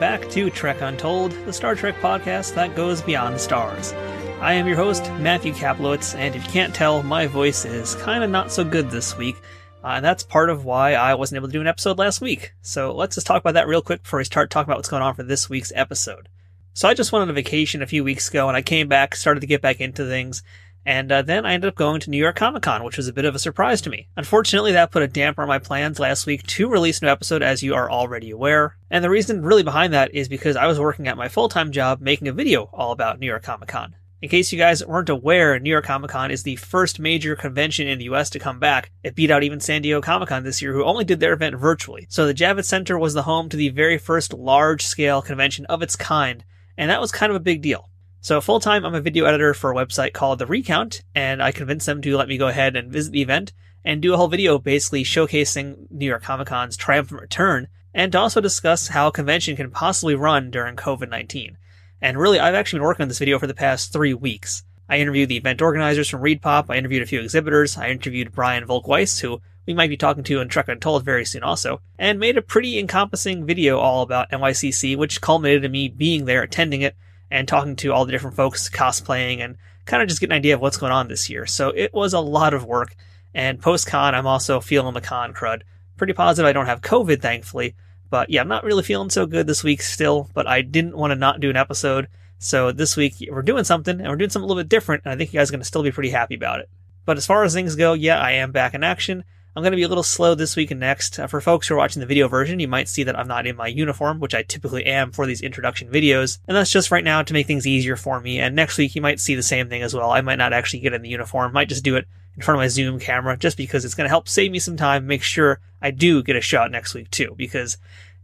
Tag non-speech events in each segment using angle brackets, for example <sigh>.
back to Trek Untold, the Star Trek podcast that goes beyond the stars. I am your host, Matthew Kaplowitz, and if you can't tell, my voice is kind of not so good this week, uh, and that's part of why I wasn't able to do an episode last week. So let's just talk about that real quick before we start talking about what's going on for this week's episode. So I just went on a vacation a few weeks ago, and I came back, started to get back into things, and uh, then I ended up going to New York Comic Con, which was a bit of a surprise to me. Unfortunately, that put a damper on my plans last week to release a new episode, as you are already aware. And the reason really behind that is because I was working at my full time job making a video all about New York Comic Con. In case you guys weren't aware, New York Comic Con is the first major convention in the US to come back. It beat out even San Diego Comic Con this year, who only did their event virtually. So the Javits Center was the home to the very first large scale convention of its kind, and that was kind of a big deal. So full time, I'm a video editor for a website called The Recount, and I convinced them to let me go ahead and visit the event and do a whole video basically showcasing New York Comic Con's triumphant return, and to also discuss how a convention can possibly run during COVID-19. And really, I've actually been working on this video for the past three weeks. I interviewed the event organizers from ReedPop, I interviewed a few exhibitors, I interviewed Brian Volk-Weiss, who we might be talking to in Trek Untold very soon also, and made a pretty encompassing video all about NYCC, which culminated in me being there, attending it, and talking to all the different folks cosplaying and kind of just get an idea of what's going on this year. So it was a lot of work. And post con, I'm also feeling the con crud. Pretty positive I don't have COVID, thankfully. But yeah, I'm not really feeling so good this week still, but I didn't want to not do an episode. So this week we're doing something and we're doing something a little bit different. And I think you guys are going to still be pretty happy about it. But as far as things go, yeah, I am back in action. I'm going to be a little slow this week and next. Uh, for folks who are watching the video version, you might see that I'm not in my uniform, which I typically am for these introduction videos. And that's just right now to make things easier for me. And next week you might see the same thing as well. I might not actually get in the uniform, might just do it in front of my Zoom camera just because it's going to help save me some time, make sure I do get a shot next week too. Because,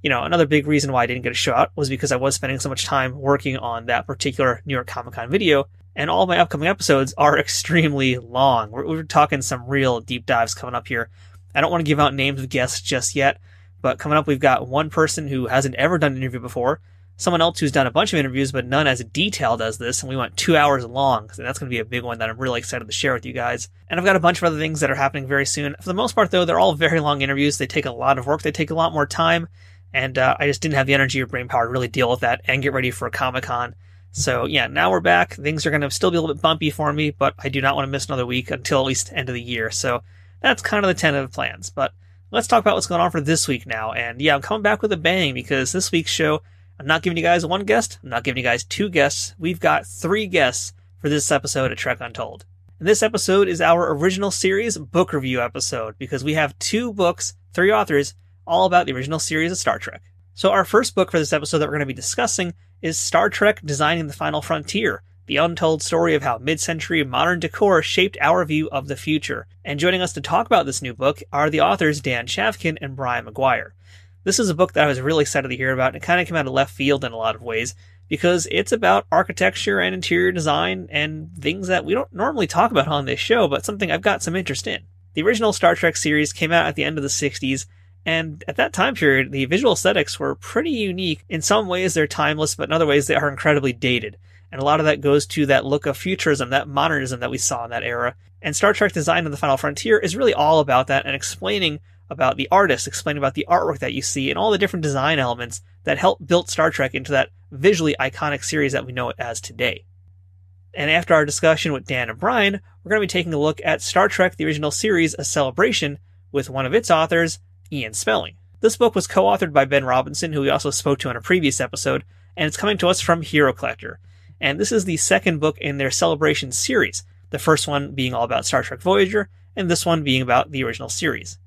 you know, another big reason why I didn't get a shot was because I was spending so much time working on that particular New York Comic Con video and all my upcoming episodes are <laughs> extremely long. We're, we're, talking some real deep dives coming up here. I don't want to give out names of guests just yet, but coming up, we've got one person who hasn't ever done an interview before, someone else who's done a bunch of interviews, but none as detailed as this, and we went two hours long, so that's going to be a big one that I'm really excited to share with you guys. And I've got a bunch of other things that are happening very soon. For the most part, though, they're all very long interviews. They take a lot of work. They take a lot more time, and uh, I just didn't have the energy or brain power to really deal with that and get ready for a Comic Con. So yeah, now we're back. Things are going to still be a little bit bumpy for me, but I do not want to miss another week until at least end of the year. So that's kind of the tentative plans. But let's talk about what's going on for this week now. And yeah, I'm coming back with a bang because this week's show, I'm not giving you guys one guest. I'm not giving you guys two guests. We've got three guests for this episode of Trek Untold. And this episode is our original series book review episode because we have two books, three authors, all about the original series of Star Trek. So our first book for this episode that we're going to be discussing is Star Trek Designing the Final Frontier, the untold story of how mid-century modern decor shaped our view of the future. And joining us to talk about this new book are the authors Dan Chavkin and Brian McGuire. This is a book that I was really excited to hear about, and it kind of came out of left field in a lot of ways, because it's about architecture and interior design and things that we don't normally talk about on this show, but something I've got some interest in. The original Star Trek series came out at the end of the 60s, and at that time period, the visual aesthetics were pretty unique. In some ways, they're timeless, but in other ways, they are incredibly dated. And a lot of that goes to that look of futurism, that modernism that we saw in that era. And Star Trek Design of the Final Frontier is really all about that and explaining about the artist, explaining about the artwork that you see and all the different design elements that helped build Star Trek into that visually iconic series that we know it as today. And after our discussion with Dan and Brian, we're going to be taking a look at Star Trek, the original series, A Celebration, with one of its authors, Ian Spelling. This book was co-authored by Ben Robinson, who we also spoke to on a previous episode, and it's coming to us from Hero Collector. And this is the second book in their Celebration series, the first one being all about Star Trek Voyager, and this one being about the original series.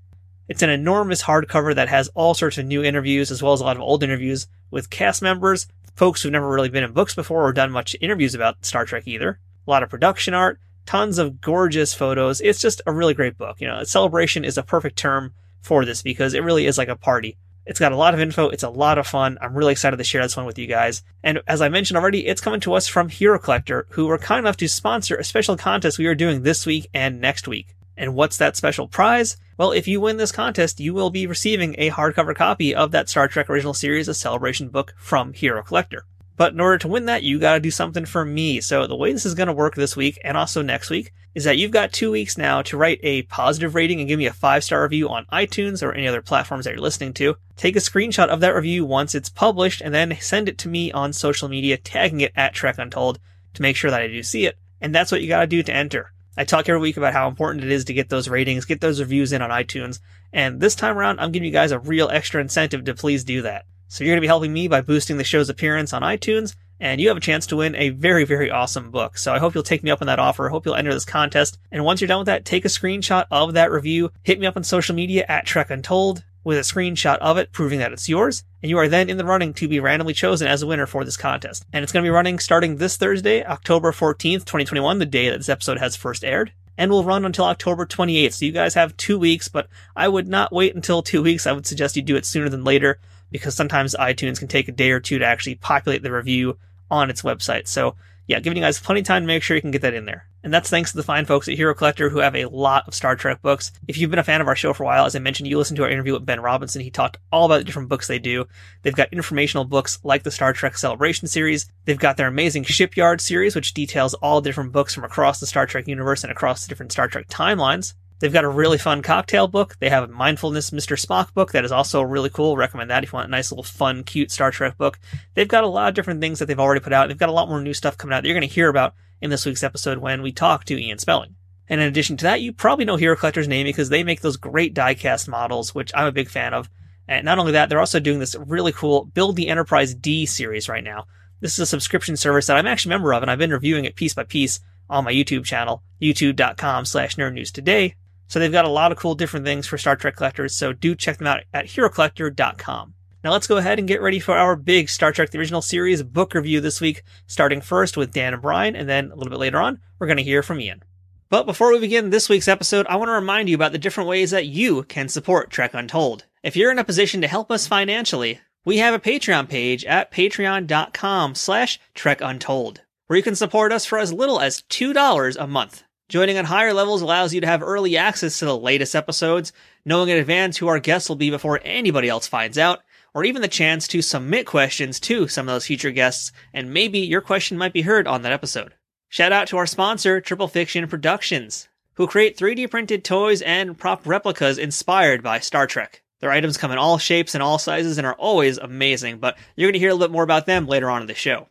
It's an enormous hardcover that has all sorts of new interviews, as well as a lot of old interviews with cast members, folks who've never really been in books before or done much interviews about Star Trek either. A lot of production art, tons of gorgeous photos. It's just a really great book. You know, celebration is a perfect term for this because it really is like a party. It's got a lot of info. It's a lot of fun. I'm really excited to share this one with you guys. And as I mentioned already, it's coming to us from Hero Collector, who were kind enough to sponsor a special contest we are doing this week and next week. And what's that special prize? Well, if you win this contest, you will be receiving a hardcover copy of that Star Trek original series, a celebration book from Hero Collector. But in order to win that, you gotta do something for me. So the way this is gonna work this week and also next week is that you've got two weeks now to write a positive rating and give me a five star review on iTunes or any other platforms that you're listening to. Take a screenshot of that review once it's published and then send it to me on social media, tagging it at Trek Untold to make sure that I do see it. And that's what you gotta do to enter. I talk every week about how important it is to get those ratings, get those reviews in on iTunes. And this time around, I'm giving you guys a real extra incentive to please do that. So you're going to be helping me by boosting the show's appearance on iTunes, and you have a chance to win a very, very awesome book. So I hope you'll take me up on that offer. I hope you'll enter this contest. And once you're done with that, take a screenshot of that review, hit me up on social media at Trek Untold with a screenshot of it proving that it's yours, and you are then in the running to be randomly chosen as a winner for this contest. And it's going to be running starting this Thursday, October 14th, 2021, the day that this episode has first aired and will run until October 28th. So you guys have two weeks, but I would not wait until two weeks. I would suggest you do it sooner than later because sometimes iTunes can take a day or two to actually populate the review on its website. So yeah, giving you guys plenty of time to make sure you can get that in there. And that's thanks to the fine folks at Hero Collector who have a lot of Star Trek books. If you've been a fan of our show for a while, as I mentioned, you listened to our interview with Ben Robinson. He talked all about the different books they do. They've got informational books like the Star Trek Celebration series. They've got their amazing Shipyard series, which details all the different books from across the Star Trek universe and across the different Star Trek timelines. They've got a really fun cocktail book. They have a mindfulness Mr. Spock book that is also really cool. Recommend that if you want a nice little fun, cute Star Trek book. They've got a lot of different things that they've already put out. They've got a lot more new stuff coming out that you're going to hear about in this week's episode when we talk to Ian Spelling. And in addition to that, you probably know Hero Collector's name because they make those great diecast models, which I'm a big fan of. And not only that, they're also doing this really cool Build the Enterprise D series right now. This is a subscription service that I'm actually a member of, and I've been reviewing it piece by piece on my YouTube channel, youtube.com slash nerdnewstoday. So they've got a lot of cool different things for Star Trek collectors, so do check them out at herocollector.com. Now let's go ahead and get ready for our big Star Trek The Original Series book review this week, starting first with Dan and Brian, and then a little bit later on, we're going to hear from Ian. But before we begin this week's episode, I want to remind you about the different ways that you can support Trek Untold. If you're in a position to help us financially, we have a Patreon page at patreon.com slash trekuntold, where you can support us for as little as $2 a month. Joining at higher levels allows you to have early access to the latest episodes, knowing in advance who our guests will be before anybody else finds out, or even the chance to submit questions to some of those future guests, and maybe your question might be heard on that episode. Shout out to our sponsor, Triple Fiction Productions, who create 3D printed toys and prop replicas inspired by Star Trek. Their items come in all shapes and all sizes and are always amazing, but you're going to hear a little bit more about them later on in the show.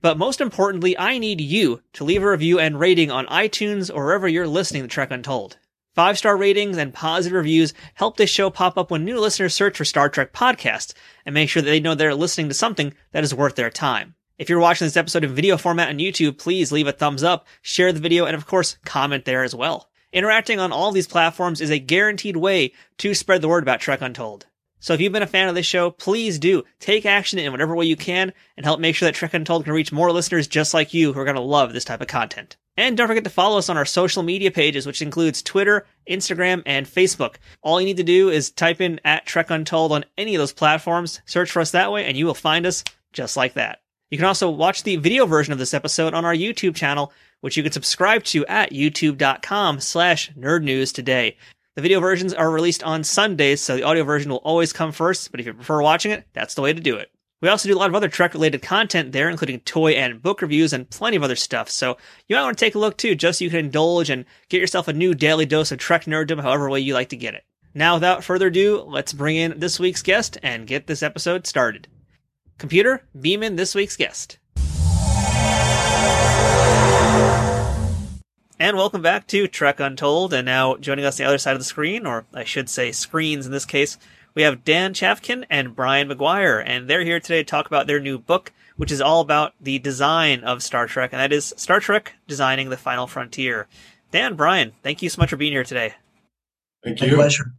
But most importantly, I need you to leave a review and rating on iTunes or wherever you're listening to Trek Untold. Five star ratings and positive reviews help this show pop up when new listeners search for Star Trek podcasts and make sure that they know they're listening to something that is worth their time. If you're watching this episode in video format on YouTube, please leave a thumbs up, share the video, and of course, comment there as well. Interacting on all these platforms is a guaranteed way to spread the word about Trek Untold. So if you've been a fan of this show, please do take action in whatever way you can and help make sure that Trek Untold can reach more listeners just like you who are going to love this type of content. And don't forget to follow us on our social media pages, which includes Twitter, Instagram, and Facebook. All you need to do is type in at Trek Untold on any of those platforms, search for us that way, and you will find us just like that. You can also watch the video version of this episode on our YouTube channel, which you can subscribe to at youtube.com slash nerdnewstoday. The video versions are released on Sundays, so the audio version will always come first, but if you prefer watching it, that's the way to do it. We also do a lot of other Trek related content there, including toy and book reviews and plenty of other stuff. So you might want to take a look too, just so you can indulge and get yourself a new daily dose of Trek nerddom, however way you like to get it. Now, without further ado, let's bring in this week's guest and get this episode started. Computer, beam in this week's guest. And welcome back to Trek Untold. And now joining us on the other side of the screen, or I should say screens in this case, we have Dan Chavkin and Brian McGuire. And they're here today to talk about their new book, which is all about the design of Star Trek, and that is Star Trek Designing the Final Frontier. Dan, Brian, thank you so much for being here today. Thank you. My pleasure.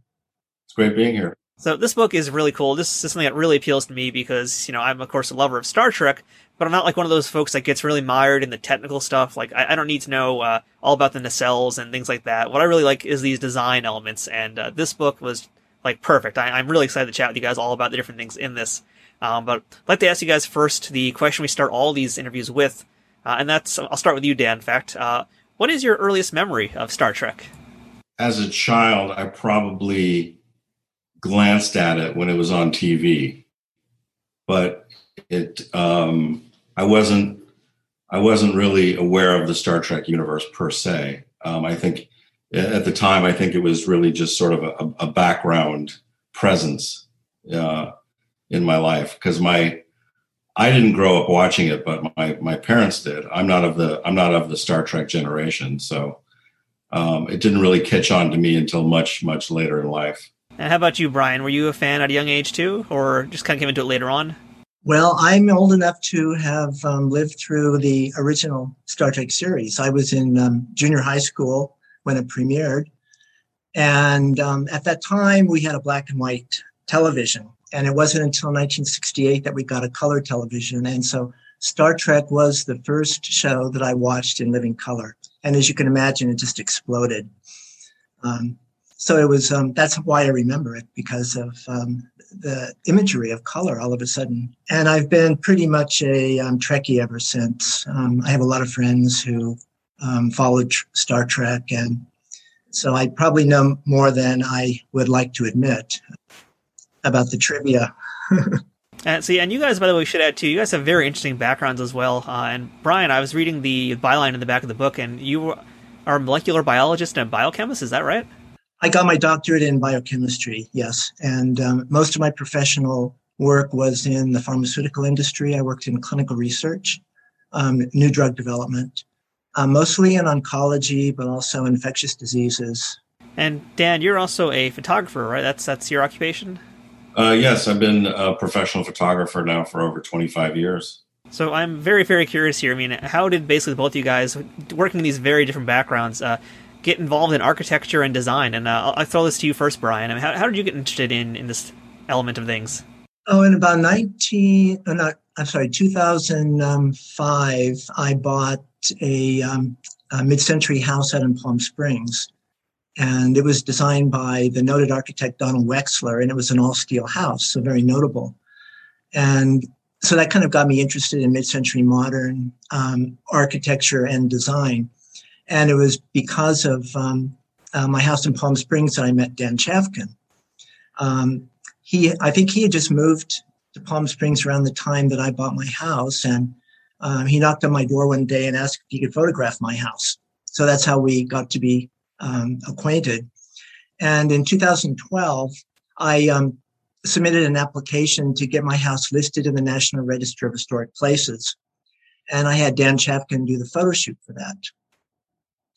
It's great being here. So this book is really cool. This is something that really appeals to me because, you know, I'm of course a lover of Star Trek, but I'm not like one of those folks that gets really mired in the technical stuff. Like I, I don't need to know uh, all about the nacelles and things like that. What I really like is these design elements, and uh, this book was like perfect. I, am really excited to chat with you guys all about the different things in this. Um, but I'd like to ask you guys first the question we start all these interviews with, uh, and that's I'll start with you, Dan. In fact, uh, what is your earliest memory of Star Trek? As a child, I probably glanced at it when it was on TV, but it um, I wasn't I wasn't really aware of the Star Trek universe per se. Um, I think at the time, I think it was really just sort of a, a background presence uh, in my life because my I didn't grow up watching it, but my my parents did. I'm not of the I'm not of the Star Trek generation, so um, it didn't really catch on to me until much much later in life. And how about you, Brian? Were you a fan at a young age too, or just kind of came into it later on? Well, I'm old enough to have um, lived through the original Star Trek series. I was in um, junior high school when it premiered. And um, at that time, we had a black and white television. And it wasn't until 1968 that we got a color television. And so Star Trek was the first show that I watched in living color. And as you can imagine, it just exploded. Um, so it was um, that's why I remember it because of um, the imagery of color all of a sudden. And I've been pretty much a um, Trekkie ever since. Um, I have a lot of friends who um, followed tr- Star Trek, and so I probably know more than I would like to admit about the trivia. And <laughs> see, and you guys, by the way, should add too. You guys have very interesting backgrounds as well. Uh, and Brian, I was reading the byline in the back of the book, and you are a molecular biologist and a biochemist. Is that right? I got my doctorate in biochemistry, yes. And um, most of my professional work was in the pharmaceutical industry. I worked in clinical research, um, new drug development, uh, mostly in oncology, but also infectious diseases. And Dan, you're also a photographer, right? That's that's your occupation. Uh, yes, I've been a professional photographer now for over 25 years. So I'm very, very curious here. I mean, how did basically both you guys, working in these very different backgrounds, uh, get involved in architecture and design? And uh, I'll, throw this to you first, Brian. I mean, how, how, did you get interested in, in this element of things? Oh, in about 19, uh, not, I'm sorry, 2005, I bought a, um, a mid-century house out in Palm Springs. And it was designed by the noted architect Donald Wexler, and it was an all steel house, so very notable. And so that kind of got me interested in mid-century modern um, architecture and design. And it was because of um, uh, my house in Palm Springs that I met Dan Chavkin. Um, he, I think he had just moved to Palm Springs around the time that I bought my house, and um, he knocked on my door one day and asked if he could photograph my house. So that's how we got to be um, acquainted. And in 2012, I um, submitted an application to get my house listed in the National Register of Historic Places. And I had Dan Chavkin do the photo shoot for that.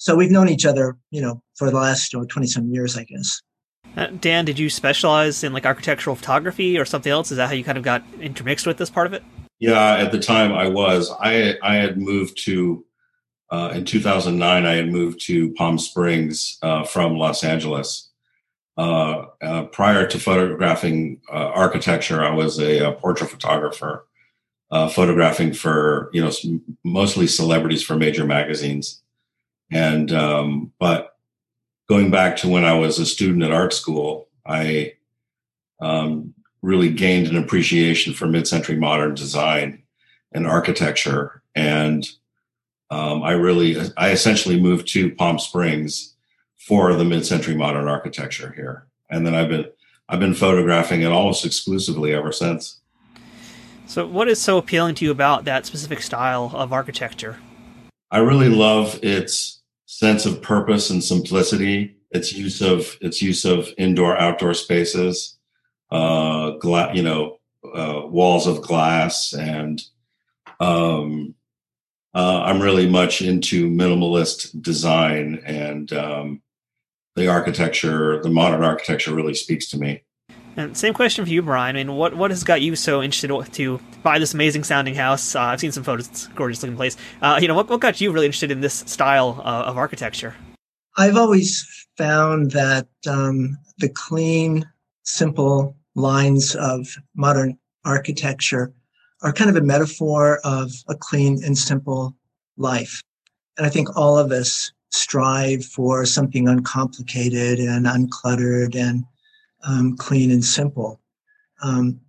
So we've known each other, you know, for the last you know, 20 some years, I guess. Uh, Dan, did you specialize in like architectural photography or something else? Is that how you kind of got intermixed with this part of it? Yeah, at the time I was. I I had moved to uh, in 2009. I had moved to Palm Springs uh, from Los Angeles. Uh, uh, prior to photographing uh, architecture, I was a, a portrait photographer, photographing for you know mostly celebrities for major magazines. And um, but going back to when I was a student at art school, I um, really gained an appreciation for mid-century modern design and architecture, and um, I really, I essentially moved to Palm Springs for the mid-century modern architecture here, and then I've been I've been photographing it almost exclusively ever since. So, what is so appealing to you about that specific style of architecture? I really love its sense of purpose and simplicity. Its use of its use of indoor outdoor spaces, uh, gla- you know, uh, walls of glass, and um, uh, I'm really much into minimalist design and um, the architecture. The modern architecture really speaks to me. And same question for you, Brian. I mean, what what has got you so interested to buy this amazing sounding house? Uh, I've seen some photos; it's gorgeous looking place. Uh, you know, what what got you really interested in this style uh, of architecture? I've always found that um, the clean, simple lines of modern architecture are kind of a metaphor of a clean and simple life, and I think all of us strive for something uncomplicated and uncluttered and um, clean and simple. Um,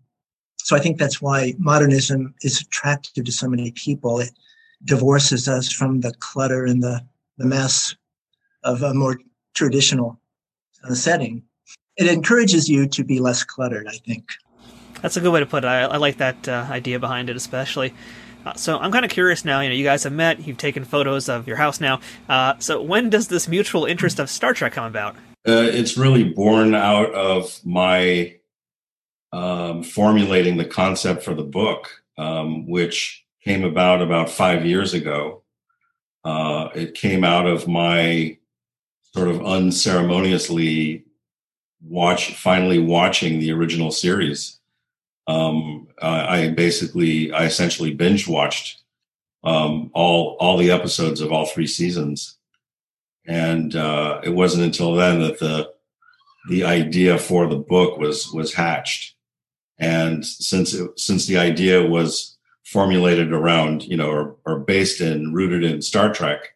so I think that's why modernism is attractive to so many people. It divorces us from the clutter and the, the mess of a more traditional uh, setting. It encourages you to be less cluttered, I think. That's a good way to put it. I, I like that uh, idea behind it, especially. Uh, so I'm kind of curious now. You know, you guys have met. You've taken photos of your house now. Uh, so when does this mutual interest of Star Trek come about? Uh, it's really born out of my um, formulating the concept for the book, um, which came about about five years ago. Uh, it came out of my sort of unceremoniously watch finally watching the original series. Um, I, I basically I essentially binge watched um, all all the episodes of all three seasons, and uh, it wasn't until then that the the idea for the book was was hatched. And since it, since the idea was formulated around you know or, or based in rooted in Star Trek,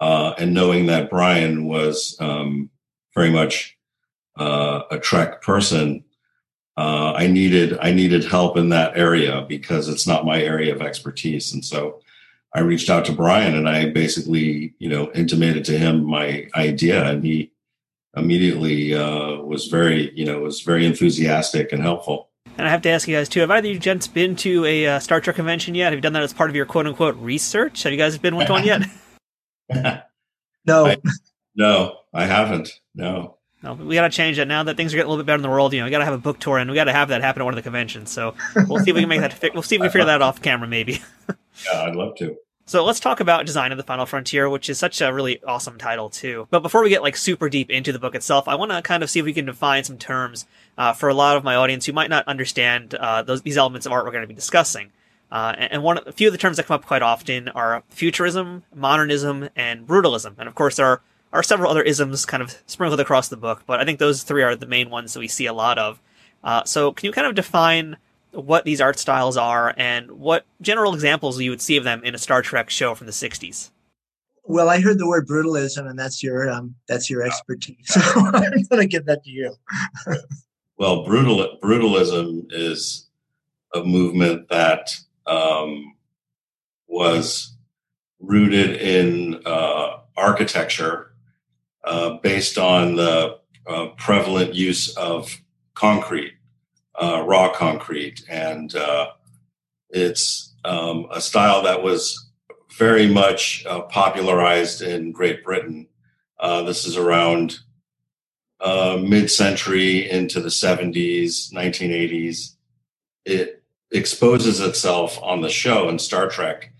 uh, and knowing that Brian was um, very much uh, a Trek person, uh, I needed I needed help in that area because it's not my area of expertise, and so I reached out to Brian and I basically you know intimated to him my idea, and he immediately uh, was very you know was very enthusiastic and helpful. And I have to ask you guys too: Have either of you gents been to a uh, Star Trek convention yet? Have you done that as part of your quote unquote research? Have you guys been to one yet? <laughs> no, I, no, I haven't. No. No, we got to change that now that things are getting a little bit better in the world. You know, we got to have a book tour, and we got to have that happen at one of the conventions. So we'll see if we can make that. Fi- we'll see if we can figure <laughs> that off camera, maybe. <laughs> yeah, I'd love to. So let's talk about Design of the Final Frontier, which is such a really awesome title too. But before we get like super deep into the book itself, I want to kind of see if we can define some terms uh, for a lot of my audience who might not understand uh, those these elements of art we're going to be discussing. Uh, and one, a few of the terms that come up quite often are futurism, modernism, and brutalism. And of course, there are are several other isms kind of sprinkled across the book, but I think those three are the main ones that we see a lot of. Uh, so, can you kind of define what these art styles are and what general examples you would see of them in a Star Trek show from the '60s? Well, I heard the word brutalism, and that's your um, that's your expertise. <laughs> So I'm going to give that to you. <laughs> well, brutal brutalism is a movement that um, was rooted in uh, architecture uh, based on the uh, prevalent use of concrete, uh, raw concrete, and uh, it's um, a style that was very much uh, popularized in Great Britain. this is around mid-century into the 70s, 1980s. It exposes itself on the show in Star Trek,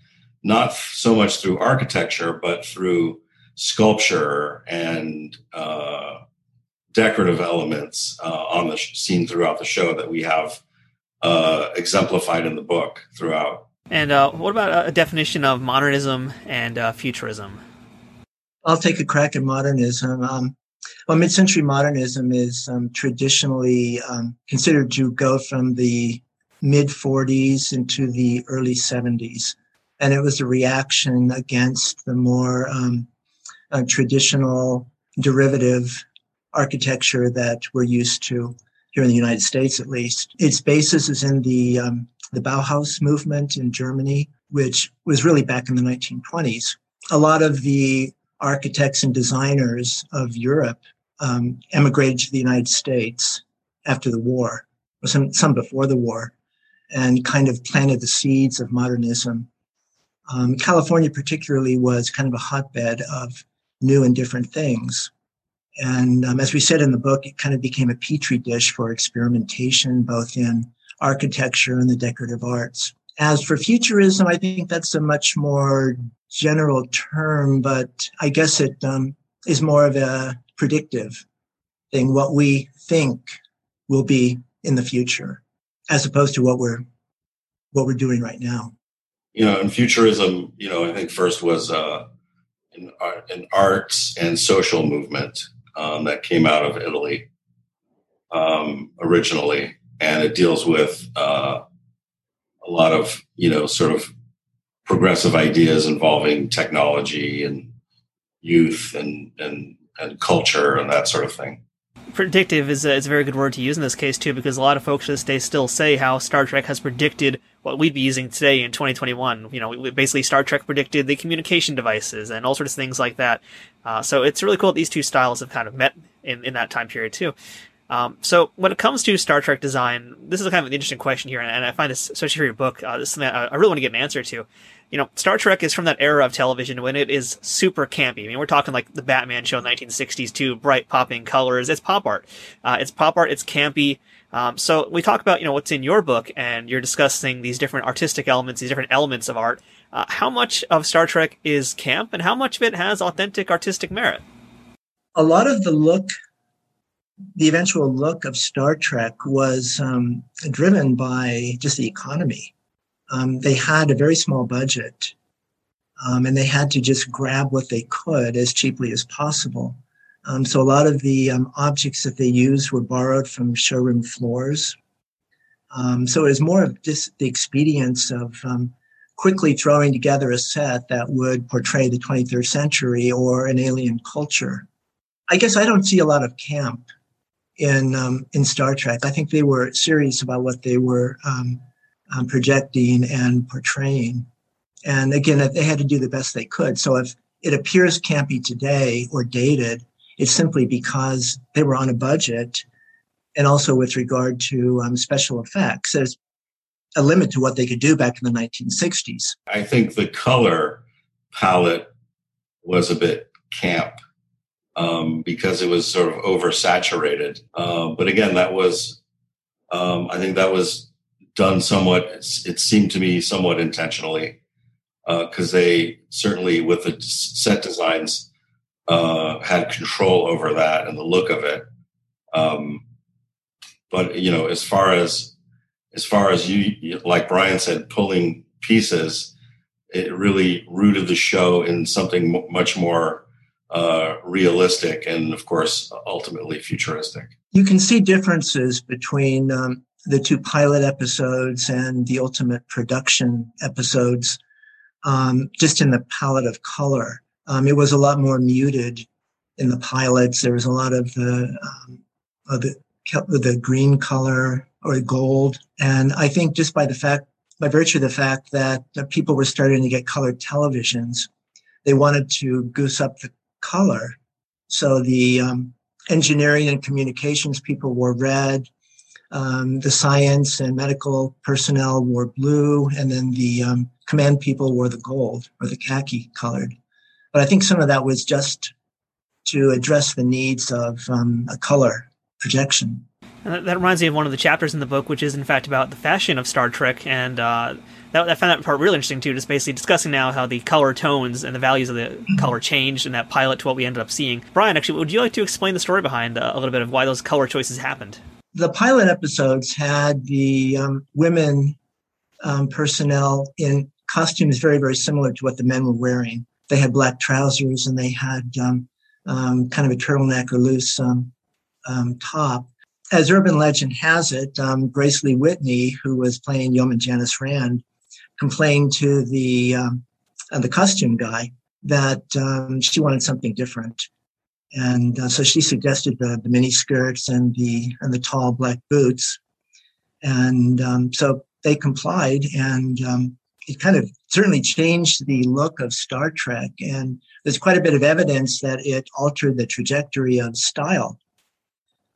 not so much through architecture, but through sculpture and uh, decorative elements uh, on the sh- scene throughout the show that we have uh, exemplified in the book throughout. And uh, what about a definition of modernism and uh, futurism? I'll take a crack at modernism. Um, well, mid-century modernism is um, traditionally um, considered to go from the mid 40s into the early 70s, and it was a reaction against the more um, uh, traditional derivative architecture that we're used to here in the United States, at least. Its basis is in the um, the Bauhaus movement in Germany, which was really back in the 1920s. A lot of the architects and designers of Europe um, emigrated to the United States after the war, or some, some before the war, and kind of planted the seeds of modernism. Um, California, particularly, was kind of a hotbed of new and different things. And um, as we said in the book, it kind of became a petri dish for experimentation, both in architecture and the decorative arts. As for futurism, I think that's a much more general term, but I guess it um, is more of a predictive thing, what we think will be in the future, as opposed to what we're what we're doing right now. You know, in futurism, you know, I think first was uh, an, an arts and social movement um, that came out of Italy um, originally, and it deals with uh, a lot of you know sort of progressive ideas involving technology and youth and and and culture and that sort of thing predictive is a, is a very good word to use in this case too, because a lot of folks to this day still say how Star Trek has predicted what we'd be using today in 2021. You know, basically Star Trek predicted the communication devices and all sorts of things like that. Uh, so it's really cool that these two styles have kind of met in, in that time period too. Um, so when it comes to Star Trek design, this is kind of an interesting question here, and I find this, especially for your book, uh, this is something I really want to get an answer to. You know, Star Trek is from that era of television when it is super campy. I mean, we're talking like the Batman show in the 1960s too, bright popping colors. It's pop art. Uh, it's pop art. It's campy. Um, so we talk about, you know, what's in your book and you're discussing these different artistic elements, these different elements of art. Uh, how much of Star Trek is camp and how much of it has authentic artistic merit? A lot of the look the eventual look of Star Trek was um, driven by just the economy. Um, they had a very small budget, um, and they had to just grab what they could as cheaply as possible. Um, so a lot of the um, objects that they used were borrowed from showroom floors. Um, so it was more of just the expedience of quickly throwing together a set that would portray the 23rd century or an alien culture. I guess I don't see a lot of camp in um, in Star Trek. I think they were serious about what they were um, um, projecting and portraying. And again, they had to do the best they could. So if it appears campy today or dated, it's simply because they were on a budget, and also with regard to um, special effects. There's a limit to what they could do back in the 1960s. I think the color palette was a bit camp um, because it was sort of oversaturated. Uh, but again, that was, um, I think that was done somewhat, it seemed to me somewhat intentionally, because uh, they certainly, with the set designs, uh, had control over that and the look of it. Um, but you know, as far as as far as you, like Brian said, pulling pieces, it really rooted the show in something much more uh, realistic and, of course, ultimately futuristic. You can see differences between um, the two pilot episodes and the ultimate production episodes um, just in the palette of color. Um, it was a lot more muted in the pilots. There was a lot of the, um, of the, the green color or gold. And I think just by the fact, by virtue of the fact that people were starting to get colored televisions, they wanted to goose up the color. So the um, engineering and communications people wore red, um, the science and medical personnel wore blue, and then the um, command people wore the gold or the khaki colored. But I think some of that was just to address the needs of um, a color projection. That, that, reminds me of one of the chapters in the book, which is in fact about the fashion of Star Trek and uh, that, I found that part really interesting too. Just basically discussing now how the color tones and the values of the mm-hmm. color changed in that pilot to what we ended up seeing. Brian, actually, would you like to explain the story behind uh, a little bit of why those color choices happened? The pilot episodes had the um, women um, personnel in costumes very, very similar to what the men were wearing. They had black trousers and they had um, um kind of a turtleneck or loose um, top as urban legend has it, Grace Lee Whitney, who was playing Yeoman Janice Rand, complained to the uh, the costume guy that um, she wanted something different, and uh, so she suggested the, the mini skirts and the and the tall black boots, and um, so they complied, and um, it kind of certainly changed the look of Star Trek, and there's quite a bit of evidence that it altered the trajectory of style.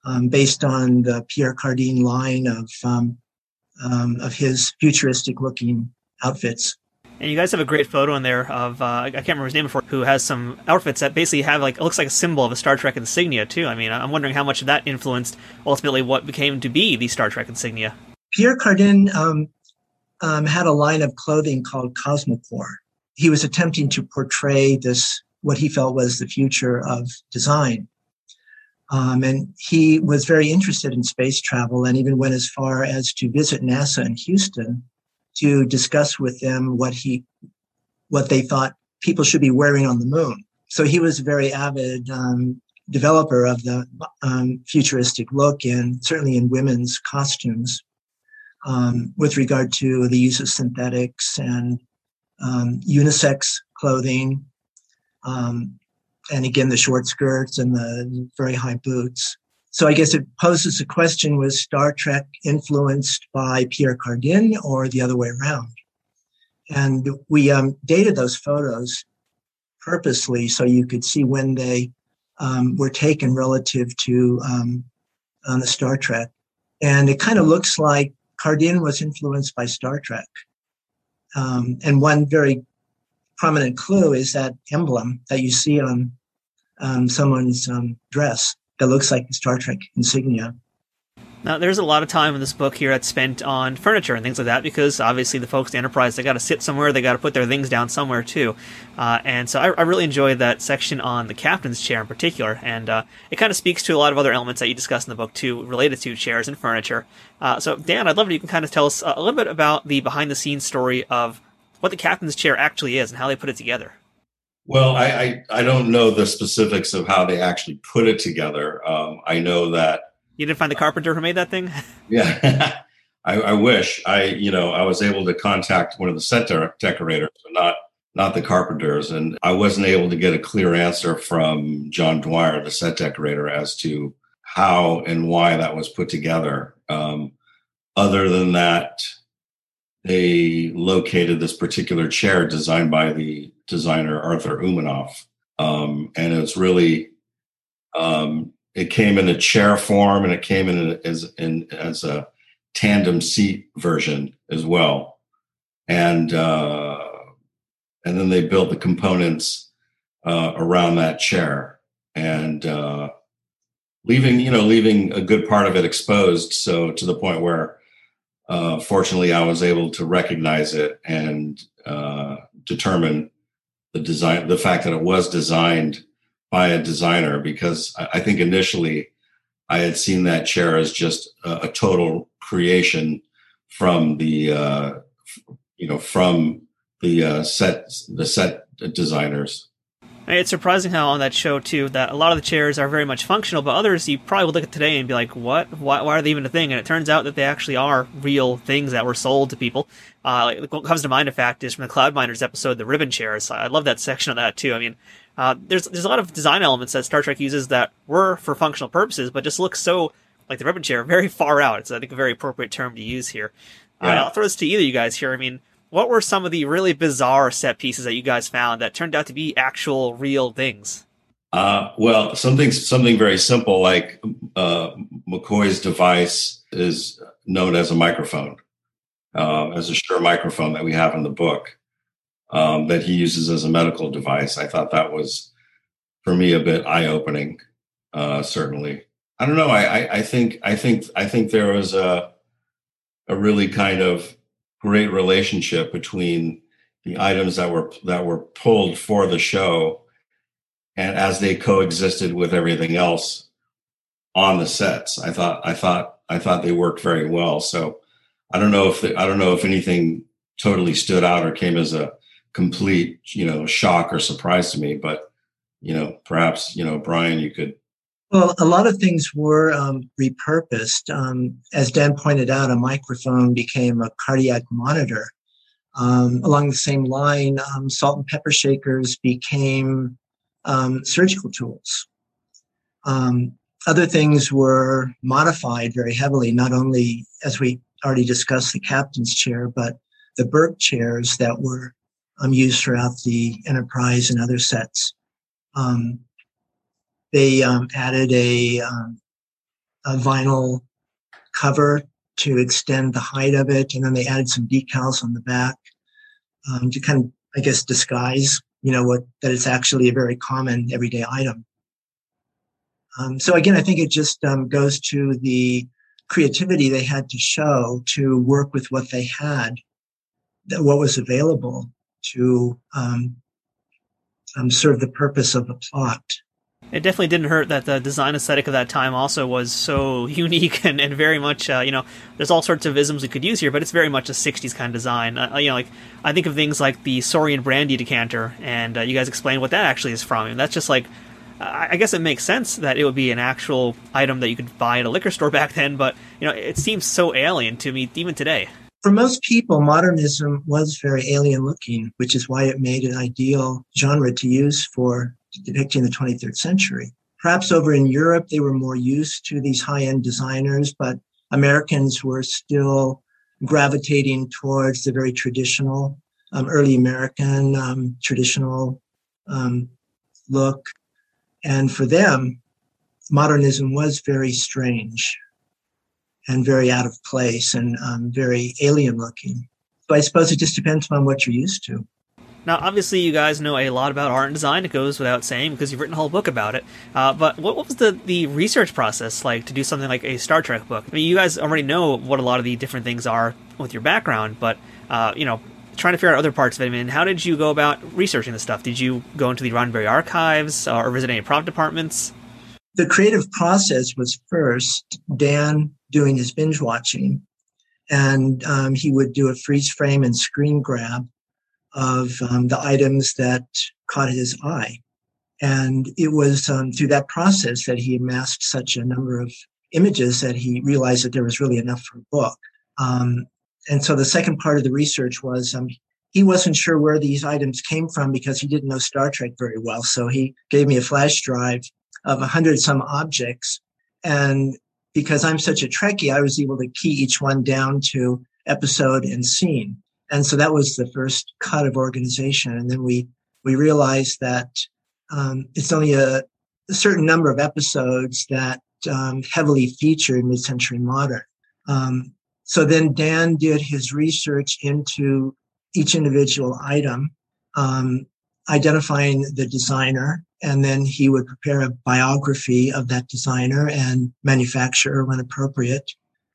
Um, based on the Pierre Cardin line of um, um, of his futuristic looking outfits. And you guys have a great photo in there of uh, I can't remember his name before, who has some outfits that basically have like it looks like a symbol of a Star Trek insignia too. I mean, I'm wondering how much of that influenced ultimately what became to be the Star Trek insignia. Pierre Cardin um, um, had a line of clothing called Cosmocorps. He was attempting to portray this what he felt was the future of design. Um, and he was very interested in space travel and even went as far as to visit NASA in Houston to discuss with them what he what they thought people should be wearing on the moon. So he was a very avid um, developer of the um, futuristic look and certainly in women's costumes um, with regard to the use of synthetics and um, unisex clothing. Um, and again, the short skirts and the very high boots. So I guess it poses a question was Star Trek influenced by Pierre Cardin or the other way around? And we um, dated those photos purposely so you could see when they um, were taken relative to um, on the Star Trek. And it kind of looks like Cardin was influenced by Star Trek. Um, and one very prominent clue is that emblem that you see on um, someone's um, dress that looks like the Star Trek insignia. Now, there's a lot of time in this book here that's spent on furniture and things like that because obviously the folks at the Enterprise they got to sit somewhere, they got to put their things down somewhere too, uh, and so I, I, really enjoyed that section on the captain's chair in particular, and uh, it kind of speaks to a lot of other elements that you discuss in the book too, related to chairs and furniture. Uh, so, Dan, I'd love if you can kind of tell us a little bit about the behind-the-scenes story of what the captain's chair actually is and how they put it together. Well, I, I, I don't know the specifics of how they actually put it together. Um, I know that you didn't find the carpenter who made that thing? <laughs> yeah, <laughs> I, I, wish I, you know, I was able to contact one of the set decorators, but not not the carpenters, and I wasn't able to get a clear answer from John Dwyer, the set decorator, as to how and why that was put together. Um, other than that, they located this particular chair designed by the designer Arthur Umanoff, um, and it's really um, it came in a chair form and it came in as in as a tandem seat version as well. And uh, and then they built the components uh, around that chair. And uh, leaving you know leaving a good part of it exposed so to the point where uh, fortunately i was able to recognize it and uh, determine the design the fact that it was designed by a designer because I think initially I had seen that chair as just a, a total creation from the uh, you know from the uh, set the set designers. It's surprising how on that show too that a lot of the chairs are very much functional, but others you probably would look at today and be like, "What? Why, why are they even a thing?" And it turns out that they actually are real things that were sold to people. Uh, like, what comes to mind, in fact, is from the Cloud Miners episode, the ribbon chairs. I love that section of that too. I mean, uh, there's there's a lot of design elements that Star Trek uses that were for functional purposes, but just look so like the ribbon chair, very far out. It's I think a very appropriate term to use here. Yeah. Uh, I'll throw this to either you guys here. I mean, what were some of the really bizarre set pieces that you guys found that turned out to be actual real things? Uh, well, something something very simple like uh, McCoy's device is known as a microphone, uh, as a Shure microphone that we have in the book um, that he uses as a medical device. I thought that was, for me, a bit eye opening. Uh, certainly, I don't know. I, I, I think I think I think there was a a really kind of great relationship between the items that were that were pulled for the show and as they coexisted with everything else on the sets i thought i thought i thought they worked very well so i don't know if the, i don't know if anything totally stood out or came as a complete, you know, shock or surprise to me. But, you know, perhaps, you know, Brian, you could. Well, a lot of things were um, repurposed. Um, as Dan pointed out, a microphone became a cardiac monitor. Um, along the same line, um, salt and pepper shakers became um, surgical tools. Um, other things were modified very heavily, not only as we already discussed the captain's chair, but the Burke chairs that were used throughout the Enterprise and other sets. Um, they um, added a, um, a, vinyl cover to extend the height of it, and then they added some decals on the back um, to kind of, I guess, disguise, you know, what that it's actually a very common everyday item. Um, so again, I think it just goes to the creativity they had to show to work with what they had, what was available, to um, um, serve the purpose of the plot. It definitely didn't hurt that the design aesthetic of that time also was so <laughs> unique and, and very much, uh, you know, there's all sorts of isms we could use here, but it's very much a 60s kind of design. Uh, you know, like, I think of things like the Saurian brandy decanter, and uh, you guys explain what that actually is from. And that's just like, I guess it makes sense that it would be an actual item that you could buy at a liquor store <laughs> back then, but, you know, it seems so alien to me even today for most people, modernism was very alien looking, which is why it made an ideal genre to use for depicting the 23rd century. Perhaps over in Europe, they were more used to these high end designers, but Americans were still gravitating towards the very traditional, um, early American um, traditional um, look. And for them, modernism was very strange and very out of place and um, very alien looking. So I suppose it just depends on what you're used to. Now, obviously, you guys know a lot about art and design. It goes without saying because you've written a whole book about it. Uh, but what, what, was the, the research process like to do something like a Star Trek book? I mean, you guys already know what a lot of the different things are with your background, but uh, you know, trying to figure out other parts of it. I mean, how did you go about researching this stuff? Did you go into the Roddenberry archives or visit any prop departments? The creative process was first Dan doing his binge watching, and um, he would do a freeze frame and screen grab of um, the items that caught his eye. And it was um, through that process that he amassed such a number of images that he realized that there was really enough for a book. Um, and so the second part of the research was um, he wasn't sure where these items came from because he didn't know Star Trek very well. So he gave me a flash drive of a hundred some objects. And because I'm such a Trekkie, I was able to key each one down to episode and scene. And so that was the first cut of organization. And then we, we realized that um, it's only a, a, certain number of episodes that um, heavily feature mid-century modern. Um, so then Dan did his research into each individual item, um, identifying the designer, and then he would prepare a biography of that designer and manufacturer when appropriate.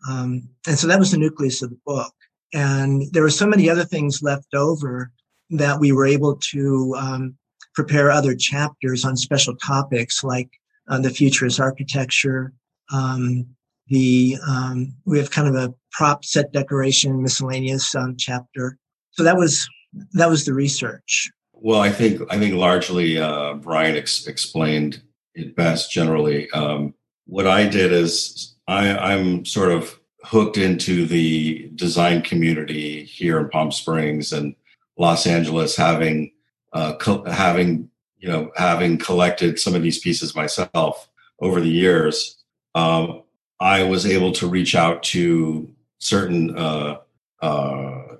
Um, and so that was the nucleus of the book. And there were so many other things left over that we were able to um, prepare other chapters on special topics like uh, the futurist architecture. Um, the um, we have kind of a prop set decoration miscellaneous um, chapter. So that was that was the research. Well, I think I think largely uh, Brian ex- explained it best. Generally, um, what I did is I, I'm sort of hooked into the design community here in Palm Springs and Los Angeles, having uh, co- having you know having collected some of these pieces myself over the years, um, I was able to reach out to certain uh, uh,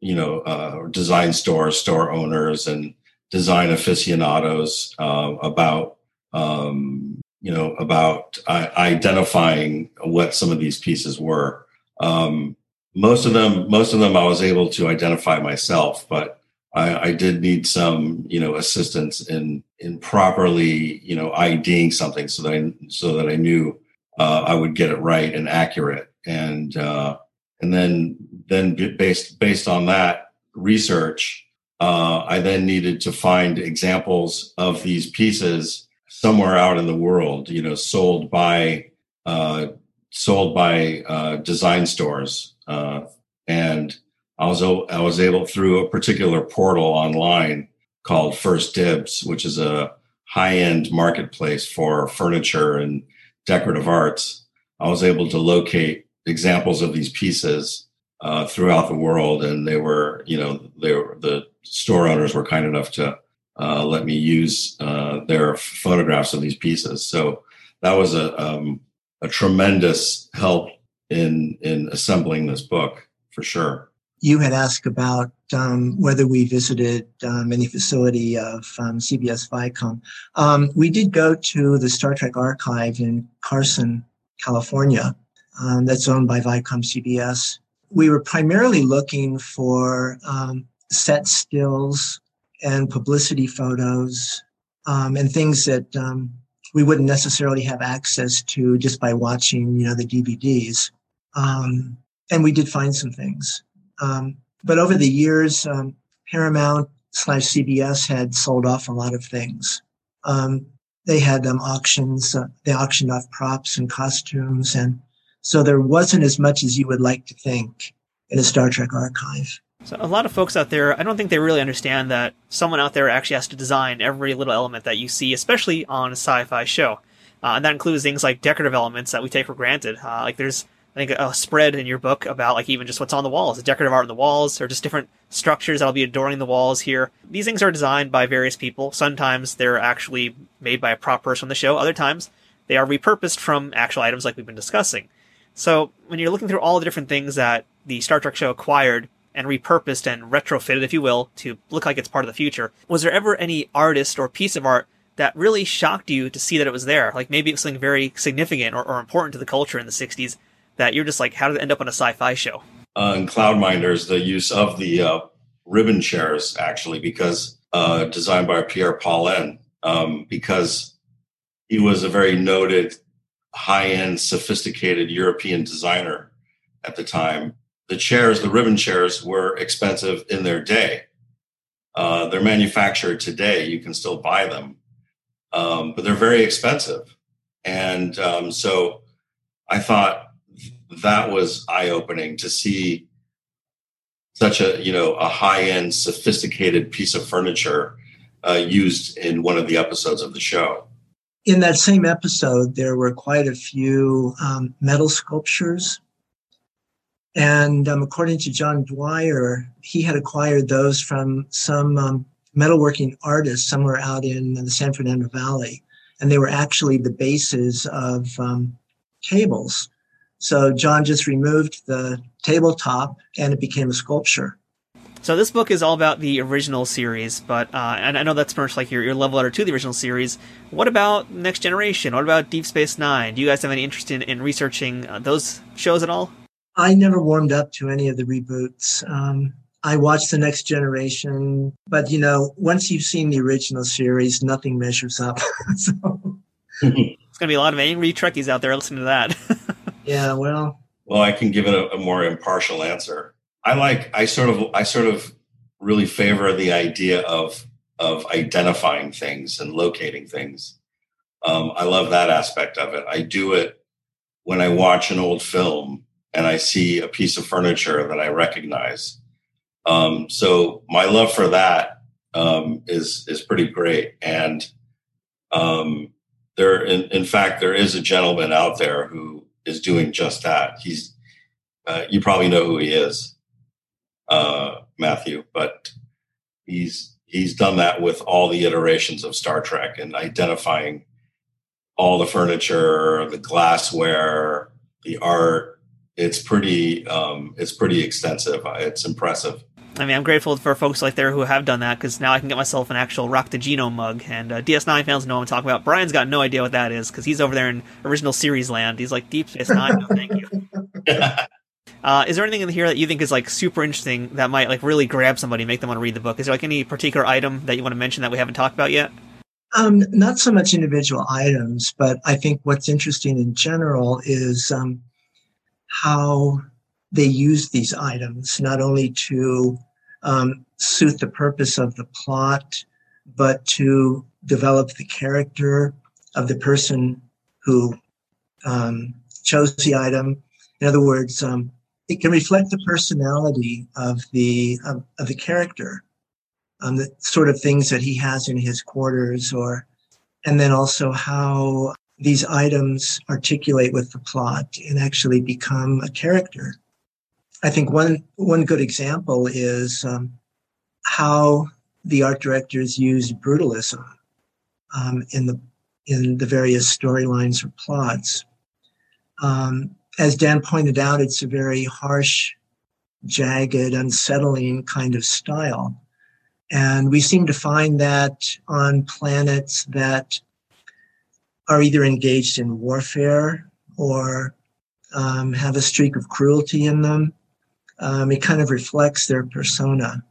you know uh, design stores, store owners, and design aficionados uh, about um, you know, about uh, identifying what some of these pieces were. Um, most of them, most of them, I was able to identify myself, but I, I, did need some, you know, assistance in in properly, you know, IDing something so that I so that I knew uh, I would get it right and accurate, and uh, and then then based based on that research, uh, I then needed to find examples of these pieces somewhere out in the world, you know, sold by uh, sold by uh, design stores, uh, and I was I was able through a particular portal online called First Dibs, which is a high end marketplace for furniture and decorative arts. I was able to locate examples of these pieces uh, throughout the world, and they were, you know, they were, the store owners were kind enough to uh, let me use uh, their photographs of these pieces. So that was a um, a tremendous help in in assembling this book for sure. You had asked about um, whether we visited um, any facility of um, CBS Viacom. Um, we did go to the Star Trek archive in Carson, California, um, that's owned by Viacom CBS. We were primarily looking for set stills and publicity photos um, and things that um, we wouldn't necessarily have access to just by watching, you know, the DVDs. Um, and we did find some things. Um, but over the years, um, Paramount slash CBS had sold off a lot of things. Um, they had them auctions. Uh, they auctioned off props and costumes, and so there wasn't as much as you would like to think in a Star Trek archive. So a lot of folks out there, I don't think they really understand that someone out there actually has to design every little element that you see, especially on a sci-fi show. Uh, and that includes things like decorative elements that we take for granted. Uh, like there's, I think, a spread in your book about like even just what's on the walls, the decorative art on the walls, or just different structures that'll be adorning the walls here. These things are designed by various people. Sometimes they're actually made by a prop person on the show. Other times they are repurposed from actual items like we've been discussing. So when you're looking through all the different things that the Star Trek show acquired and repurposed and retrofitted, if you will, to look like it's part of the future. Was there ever any artist or piece of art that really shocked you to see that it was there? Like maybe it was something very significant or, or important to the culture in the 60s that you're just like, how did it end up on a sci fi show? Uh, in Cloudminders, the use of the uh, ribbon chairs actually, because uh, designed by Pierre Paulin, um, because he was a very noted, high end, sophisticated European designer at the time. The chairs, the ribbon chairs, were expensive in their day. Uh, they're manufactured today. You can still buy them, um, but they're very expensive. And um, so I thought that was eye opening to see such a you know a high end, sophisticated piece of furniture uh, used in one of the episodes of the show. In that same episode, there were quite a few um, metal sculptures and um, according to John Dwyer, he had acquired those from some um, metalworking artist somewhere out in the San Fernando Valley. And they were actually the bases of um, tables. So John just removed the tabletop and it became a sculpture. So this book is all about the original series, but uh, and I know that's pretty much like your, your love letter to the original series. What about Next Generation? What about Deep Space Nine? Do you guys have any interest in, in researching uh, those shows at all? I never warmed up to any of the reboots. Um, I watched The Next Generation, but you know, once you've seen the original series, nothing measures up. <laughs> so. It's going to be a lot of angry Trekkies out there listening to that. <laughs> yeah, well. Well, I can give it a, a more impartial answer. I like. I sort of. I sort of really favor the idea of of identifying things and locating things. Um, I love that aspect of it. I do it when I watch an old film and I see a piece of furniture that I recognize. Um, so my love for that um, is is pretty great. And um, there, in, in, fact, there is a gentleman out there who is doing just that. He's uh, you probably know who he is, uh, Matthew, but he's he's done that with all the iterations of Star Trek and identifying all the furniture, the glassware, the art, it's pretty um, it's pretty extensive. It's impressive. I mean, I'm grateful for folks like there who have done that because now I can get myself an actual Raktajino mug. And uh, DS9 fans know what I'm talking about. Brian's got no idea what that is because he's over there in original series land. He's like Deep Space Nine. no, thank you. <laughs> uh, is there anything in here that you think is like super interesting that might like really grab somebody, make them want to read the book? Is there like any particular item that you want to mention that we haven't talked about yet? Um, not so much individual items, but I think what's interesting in general is um, how they use these items, not only to um, suit the purpose of the plot, but to develop the character of the person who um, chose the item. In other words, um, it can reflect the personality of the of, of the character, um, the sort of things that he has in his quarters, or and then also how these items articulate with the plot and actually become a character. I think one one good example is um, how the art directors used brutalism um, in the in the various storylines or plots. Um, as Dan pointed out, it's a very harsh, jagged, unsettling kind of style. And we seem to find that on planets that are either engaged in warfare or um, have a streak of cruelty in them. Um, it kind of reflects their persona.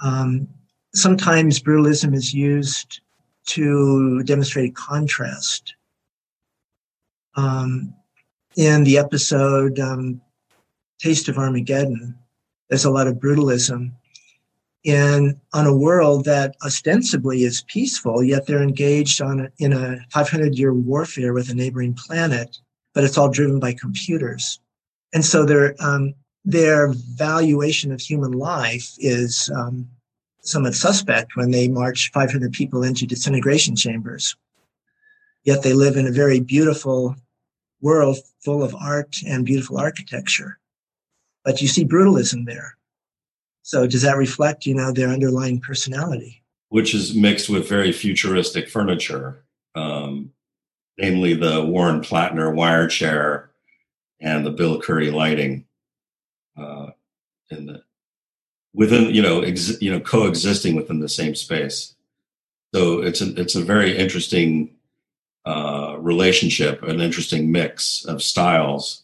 Um, sometimes brutalism is used to demonstrate contrast. Um, in the episode um, Taste of Armageddon, there's a lot of brutalism in on a world that ostensibly is peaceful, yet they're engaged on in a 500 year warfare with a neighboring planet, but it's all driven by computers. And so their um, their valuation of human life is um, somewhat suspect when they march 500 people into disintegration chambers. Yet they live in a very beautiful world full of art and beautiful architecture. But you see brutalism there. So does that reflect, you know, their underlying personality? Which is mixed with very futuristic furniture, um, namely the Warren Plattner wire chair and the Bill Curry lighting. Uh, in the within, you know, ex, you know, coexisting within the same space. So it's a, it's a very interesting uh, relationship, an interesting mix of styles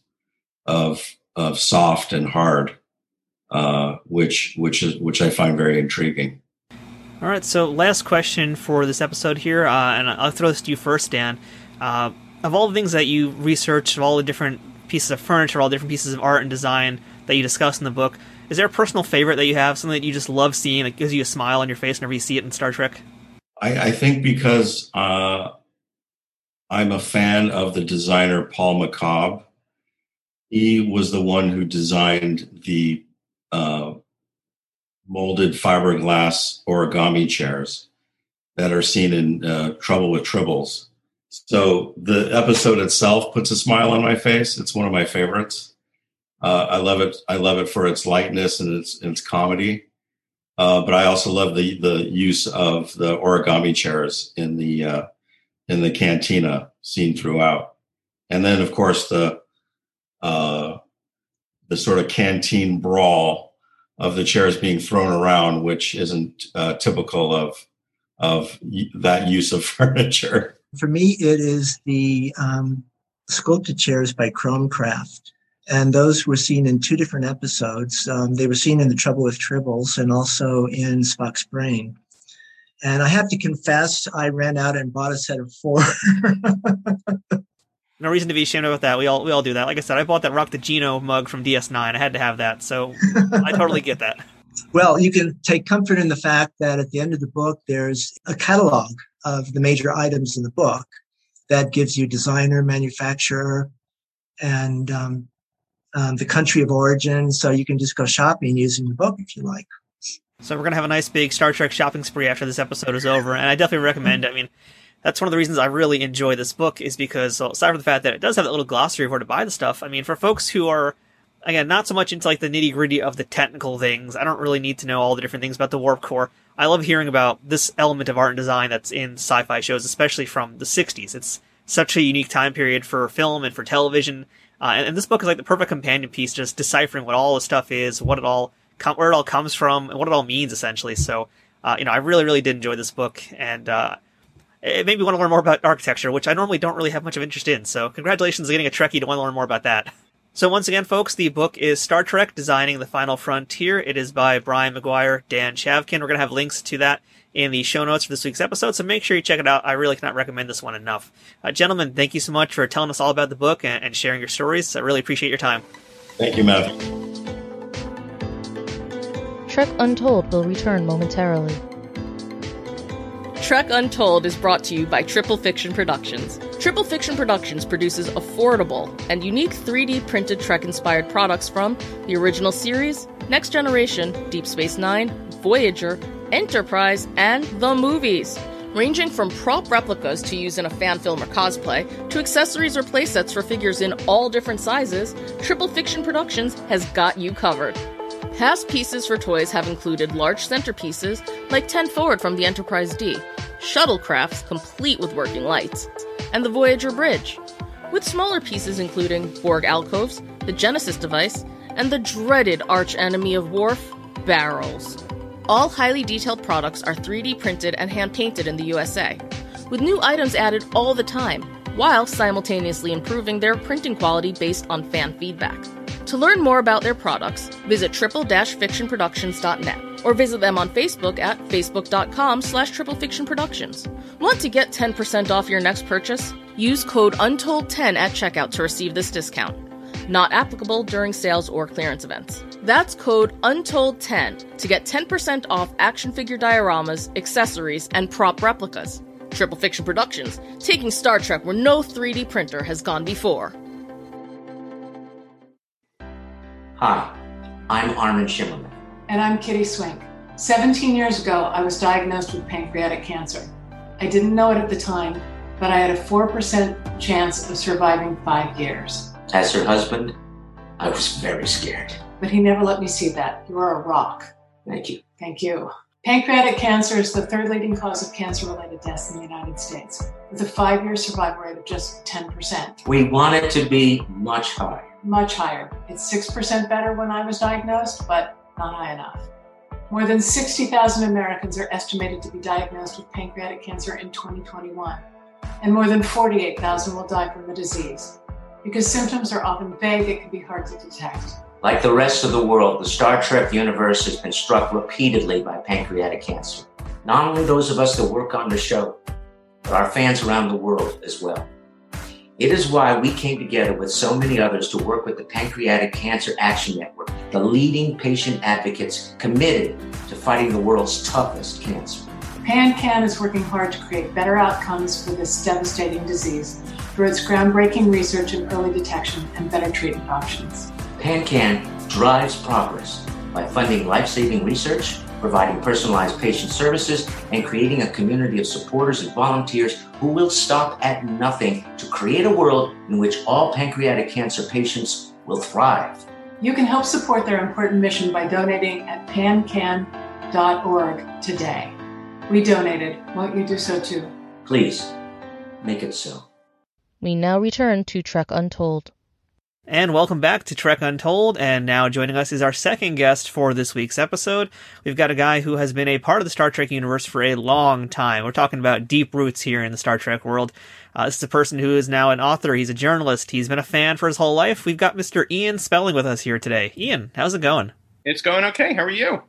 of of soft and hard, uh, which which is which I find very intriguing. All right, so last question for this episode here, uh, and I'll throw this to you first, Dan. Uh, of all the things that you researched, of all the different pieces of furniture, all the different pieces of art and design that you discuss in the book, is there a personal favorite that you have, something that you just love seeing, that gives you a smile on your face whenever you see it in Star Trek? I, I think because uh, I'm a fan of the designer Paul McCobb. He was the one who designed the uh, molded fiberglass origami chairs that are seen in uh, Trouble with Tribbles. So the episode itself puts a smile on my face. It's one of my favorites. Uh, I love it. I love it for its lightness and its, its comedy. Uh, but I also love the the use of the origami chairs in the uh, in the cantina seen throughout, and then of course the uh, the sort of canteen brawl of the chairs being thrown around, which isn't uh, typical of of that use of <laughs> furniture. For me, it is the um, sculpted chairs by Chromcraft. And those were seen in two different episodes. Um, they were seen in The Trouble with Tribbles and also in Spock's Brain. And I have to confess, I ran out and bought a set of four. <laughs> no reason to be ashamed about that. We all we all do that. Like I said, I bought that Raktajino mug from DS9. I had to have that, so I totally get that. <laughs> Well, you can take comfort in the fact that at the end of the book, there's a catalog of the major items in the book that gives you designer, manufacturer, and um, um, the country of origin. So you can just go shopping using the book if you like. So we're gonna have a nice big Star Trek shopping spree after this episode is over, and I definitely recommend. I mean, that's one of the reasons I really enjoy this book is because aside from the fact that it does have that little glossary of where to buy the stuff, I mean, for folks who are again not so much into like the nitty gritty of the technical things, I don't really need to know all the different things about the warp core. I love hearing about this element of art and design that's in sci-fi shows, especially from the '60s. It's such a unique time period for film and for television, uh, and, and, this book is like the perfect companion piece, just deciphering what all the stuff is, what it all, com- where it all comes from, and what it all means essentially. So, uh, you know, I really, really did enjoy this book, and uh, it made me want to learn more about architecture, which I normally don't really have much of interest in. So congratulations on getting a Trekkie to want to learn more about that. So once again, folks, the book is Star Trek Designing the Final Frontier. It is by Brian McGuire, Dan Chavkin. We're going to have links to that in the show notes for this week's episode, so make sure you check it out. I really cannot recommend this one enough. Uh, gentlemen, thank you so much for telling us all about the book and, and sharing your stories. I really appreciate your time. Thank you, Matt. Trek Untold will return momentarily. Trek Untold is brought to you by Triple Fiction Productions. Triple Fiction Productions produces affordable and unique 3D printed Trek inspired products from the original series, Next Generation, Deep Space Nine, Voyager, Enterprise, and the movies. Ranging from prop replicas to use in a fan film or cosplay, to accessories or playsets for figures in all different sizes, Triple Fiction Productions has got you covered. Past pieces for toys have included large centerpieces like 10 Forward from the Enterprise D, shuttlecrafts complete with working lights, and the Voyager Bridge, with smaller pieces including Borg alcoves, the Genesis device, and the dreaded arch enemy of Worf, barrels. All highly detailed products are 3D printed and hand painted in the USA, with new items added all the time, while simultaneously improving their printing quality based on fan feedback. To learn more about their products, visit triple-fictionproductions.net or visit them on Facebook at facebook.com slash triplefictionproductions. Want to get 10% off your next purchase? Use code UNTOLD10 at checkout to receive this discount. Not applicable during sales or clearance events. That's code UNTOLD10 to get 10% off action figure dioramas, accessories, and prop replicas. Triple Fiction Productions, taking Star Trek where no 3D printer has gone before. Hi, I'm Armin Shimerman. And I'm Kitty Swink. 17 years ago, I was diagnosed with pancreatic cancer. I didn't know it at the time, but I had a 4% chance of surviving five years. As her husband, I was very scared. But he never let me see that. You are a rock. Thank you. Thank you. Pancreatic cancer is the third leading cause of cancer related deaths in the United States, with a five year survival rate of just 10%. We want it to be much higher much higher. It's 6% better when I was diagnosed, but not high enough. More than 60,000 Americans are estimated to be diagnosed with pancreatic cancer in 2021, and more than 48,000 will die from the disease. Because symptoms are often vague, it can be hard to detect. Like the rest of the world, the Star Trek universe has been struck repeatedly by pancreatic cancer. Not only those of us that work on the show, but our fans around the world as well. It is why we came together with so many others to work with the Pancreatic Cancer Action Network, the leading patient advocates committed to fighting the world's toughest cancer. PanCan is working hard to create better outcomes for this devastating disease through its groundbreaking research in early detection and better treatment options. PanCan drives progress by funding life saving research, providing personalized patient services, and creating a community of supporters and volunteers who will stop at nothing to create a world in which all pancreatic cancer patients will thrive. You can help support their important mission by donating at pancan.org today. We donated. Won't you do so too? Please, make it so. We now return to Trek Untold. And welcome back to Trek Untold. And now joining us is our second guest for this week's episode. We've got a guy who has been a part of the Star Trek universe for a long time. We're talking about deep roots here in the Star Trek world. Uh, this is a person who is now an author. He's a journalist. He's been a fan for his whole life. We've got Mr. Ian Spelling with us here today. Ian, how's it going? It's going okay. How are you?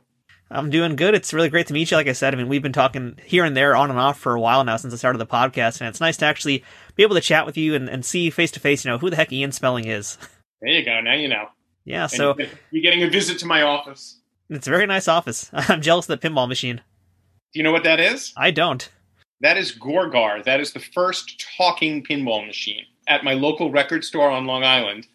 I'm doing good. It's really great to meet you. Like I said, I mean, we've been talking here and there on and off for a while now since I started the podcast, and it's nice to actually be able to chat with you and, and see face to face, you know, who the heck Ian Spelling is. <laughs> There you go. Now you know. Yeah, And so you're getting a visit to my office. it's a very nice office. <laughs> I'm jealous of the pinball machine. Do you know what that is? I don't. That is Gorgar. That is the first talking pinball machine at my local record store on Long Island.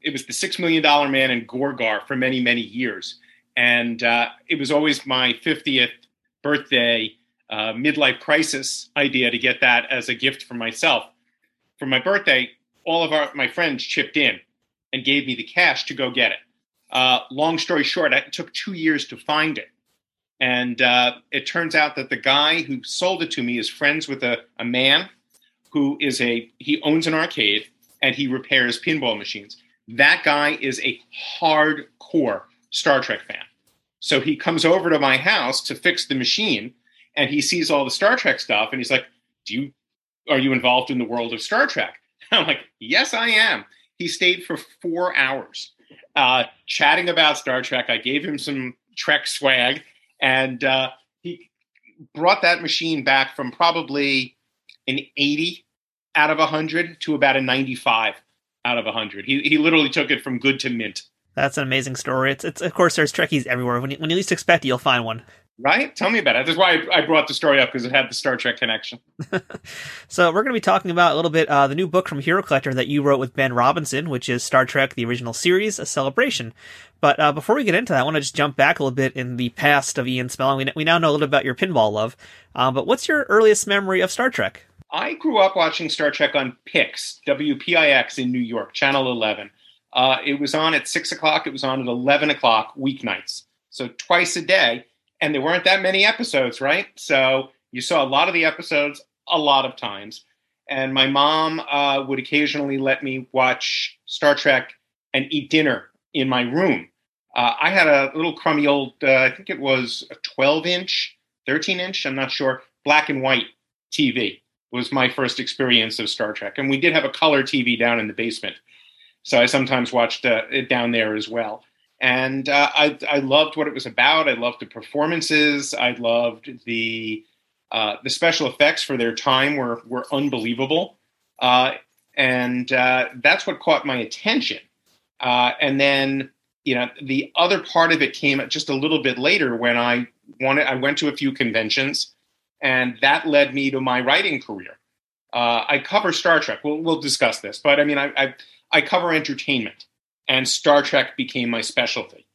It was the Six Million Dollar Man and Gorgar for many, many years. And uh, it was always my 50th birthday uh, midlife crisis idea to get that as a gift for myself. For my birthday, all of our, my friends chipped in and gave me the cash to go get it. Uh, long story short, it took two years to find it. And uh, it turns out that the guy who sold it to me is friends with a, a man who is a, he owns an arcade and he repairs pinball machines. That guy is a hardcore Star Trek fan. So he comes over to my house to fix the machine and he sees all the Star Trek stuff and he's like, Do you, are you involved in the world of Star Trek? <laughs> I'm like, Yes, I am. He stayed for four hours uh, chatting about Star Trek. I gave him some Trek swag and uh, he brought that machine back from probably an 80 out of 100 to about a 95 out of 100. He, he literally took it from good to mint. That's an amazing story. It's, it's of course there's Trekkies everywhere. When you, when you least expect it, you'll find one. Right? Tell me about it. That's why I, I brought the story up because it had the Star Trek connection. <laughs> So we're going to be talking about a little bit uh, the new book from Hero Collector that you wrote with Ben Robinson, which is Star Trek: The Original Series, a celebration. But uh, before we get into that, I want to just jump back a little bit in the past of Ian Spelling. We, we now know a little bit about your pinball love, uh, but what's your earliest memory of Star Trek? I grew up watching Star Trek on PIX, WPIX in New York, Channel 11. Uh, it was on at 6 o'clock, it was on at 11 o'clock weeknights. So twice a day. And there weren't that many episodes, right? So you saw a lot of the episodes a lot of times. And my mom uh, would occasionally let me watch Star Trek and eat dinner in my room. Uh, I had a little crummy old, uh, I think it was a 12 inch, 13 inch, I'm not sure, black and white TV was my first experience of Star Trek. And we did have a color TV down in the basement. So I sometimes watched uh, it down there as well. And uh, I, I loved what it was about. I loved the performances. I loved the uh, the special effects for their time were were unbelievable. Uh, and uh, that's what caught my attention. Uh, and then you know the other part of it came just a little bit later when I wanted I went to a few conventions and that led me to my writing career. I cover Star Trek. We'll, we'll discuss this, but I mean, I, I, I cover entertainment, and Star Trek became my specialty.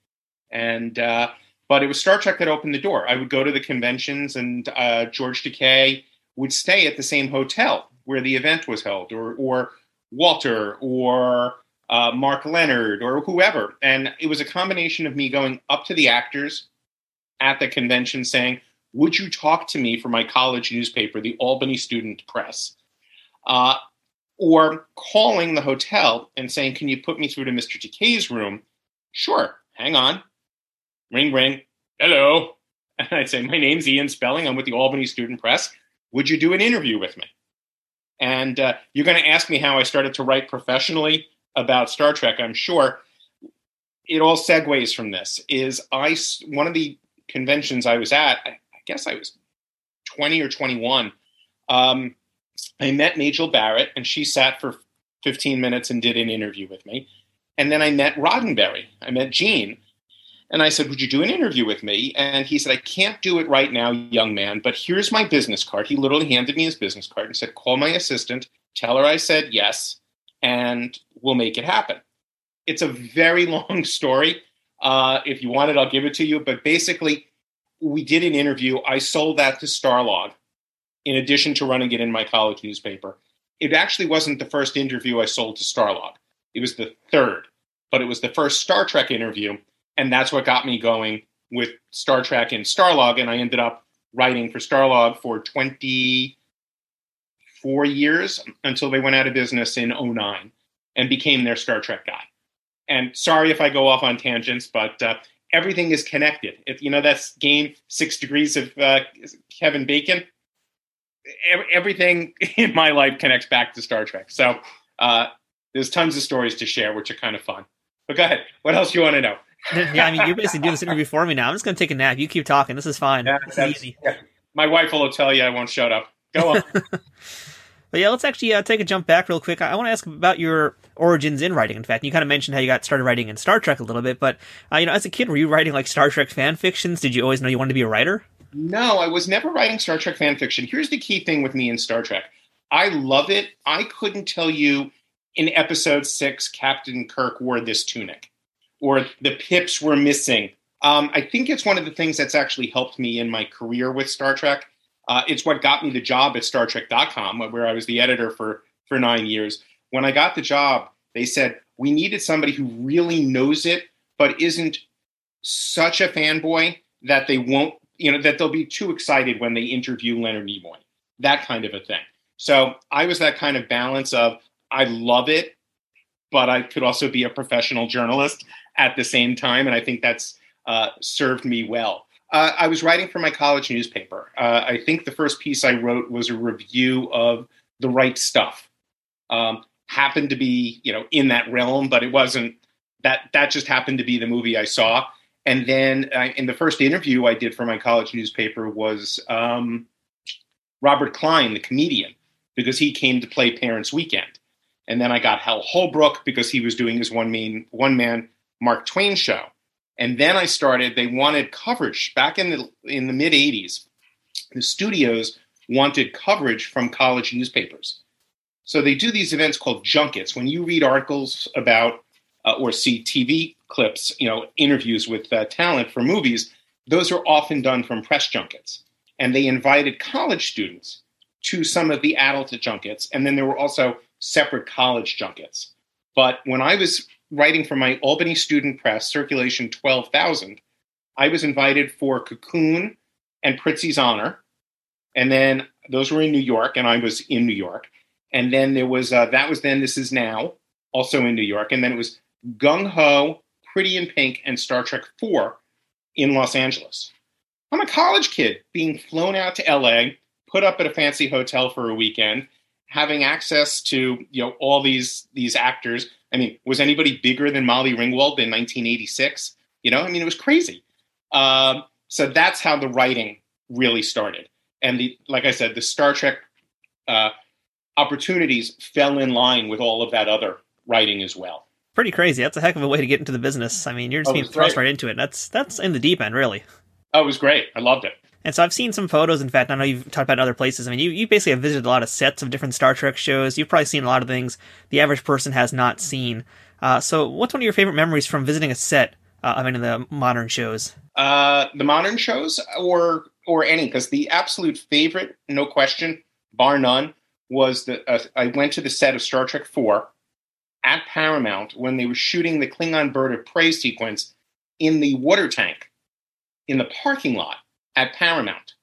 And uh, but it was Star Trek that opened the door. I would go to the conventions, and uh, George Takei would stay at the same hotel where the event was held, or or Walter, or uh, Mark Lenard, or whoever. And it was a combination of me going up to the actors at the convention saying, would you talk to me for my college newspaper, the Albany Student Press? Uh, or calling the hotel and saying, Can you put me through to Mr. Takei's room? Sure, hang on. Ring, ring. hello. <laughs> And I'd say, my name's Ian Spelling. I'm with the Albany Student Press. Would you do an interview with me? And uh, you're going to ask me how I started to write professionally about Star Trek, I'm sure. It all segues from this. Is I one of the conventions I was at? I, I guess I was 20 or 21. Um, I met Majel Barrett, and she sat for 15 minutes and did an interview with me. And then I met Roddenberry. I met Gene. And I said, Would you do an interview with me? And he said, I can't do it right now, young man, but here's my business card. He literally handed me his business card and said, Call my assistant, tell her I said yes, and we'll make it happen. It's a very <laughs> long story. Uh, if you want it, I'll give it to you. But basically, we did an interview. I sold that to Starlog in addition to running it in my college newspaper. It actually wasn't the first interview I sold to Starlog, it was the third, but it was the first Star Trek interview and that's what got me going with Star Trek and Starlog. And I ended up writing for Starlog for 24 years until they went out of business in 09 and became their Star Trek guy. And sorry if I go off on tangents, but uh, everything is connected. If you know that's game Six Degrees of uh, Kevin Bacon. Everything <laughs> in my life connects back to Star Trek. So uh, there's tons of stories to share, which are kind of fun. But go ahead. What else do you want to know? <laughs> yeah, I mean, you're basically doing this interview for me now. I'm just going to take a nap. You keep talking. This is fine. Yeah, this is easy. Yeah. My wife will tell you I won't shut up. Go on. <laughs> but yeah, let's actually uh, take a jump back real quick. I, I want to ask about your origins in writing. In fact, you kind of mentioned how you got started writing in Star Trek a little bit, but uh, you know, as a kid, were you writing like Star Trek fan fictions? Did you always know you wanted to be a writer? No, I was never writing Star Trek fan fiction. Here's the key thing with me in Star Trek. I love it. I couldn't tell you in episode six, Captain Kirk wore this tunic or the pips were missing. Um, I think it's one of the things that's actually helped me in my career with Star Trek. Uh, it's what got me the job at Star StarTrek.com, where I was the editor for for nine years. When I got the job, they said we needed somebody who really knows it, but isn't such a fanboy that they won't, you know, that they'll be too excited when they interview Leonard Nimoy, that kind of a thing. So I was that kind of balance of I love it, but I could also be a professional journalist at the same time, and I think that's uh, served me well. Uh, I was writing for my college newspaper. Uh, I think the first piece I wrote was a review of The Right Stuff. Um, happened to be, you know, in that realm, but it wasn't. That that just happened to be the movie I saw. And then uh, in the first interview I did for my college newspaper was um, Robert Klein, the comedian, because he came to play Parents Weekend. And then I got Hal Holbrook because he was doing his one main one man Mark Twain show. And then I started. They wanted coverage back in the in the mid '80s. The studios wanted coverage from college newspapers. So they do these events called junkets. When you read articles about uh, or see TV clips, you know, interviews with uh, talent for movies, those are often done from press junkets. And they invited college students to some of the adult junkets, and then there were also separate college junkets. But when I was writing for my Albany Student Press, Circulation 12,000, I was invited for Cocoon and Prizzi's Honor. And then those were in New York, and I was in New York. And then there was, uh, that was then, this is now, also in New York. And then it was Gung Ho, Pretty in Pink, and Star Trek 4 in Los Angeles. I'm a college kid being flown out to LA, put up at a fancy hotel for a weekend, having access to you know all these these actors. I mean, was anybody bigger than Molly Ringwald in 1986? You know, I mean, it was crazy. Um, so that's how the writing really started. And the like I said, the Star Trek uh, opportunities fell in line with all of that other writing as well. Pretty crazy. That's a heck of a way to get into the business. I mean, you're just oh, being thrust right into it. That's that's in the deep end, really. Oh, it was great. I loved it. And so I've seen some photos. In fact, I know you've talked about other places. I mean, you, you basically have visited a lot of sets of different Star Trek shows. You've probably seen a lot of things the average person has not seen. Uh, so, what's one of your favorite memories from visiting a set uh, of any of the modern shows? Uh, the modern shows, or or any, because the absolute favorite, no question, bar none, was that uh, I went to the set of Star Trek Four at Paramount when they were shooting the Klingon bird of prey sequence in the water tank in the parking lot at Paramount.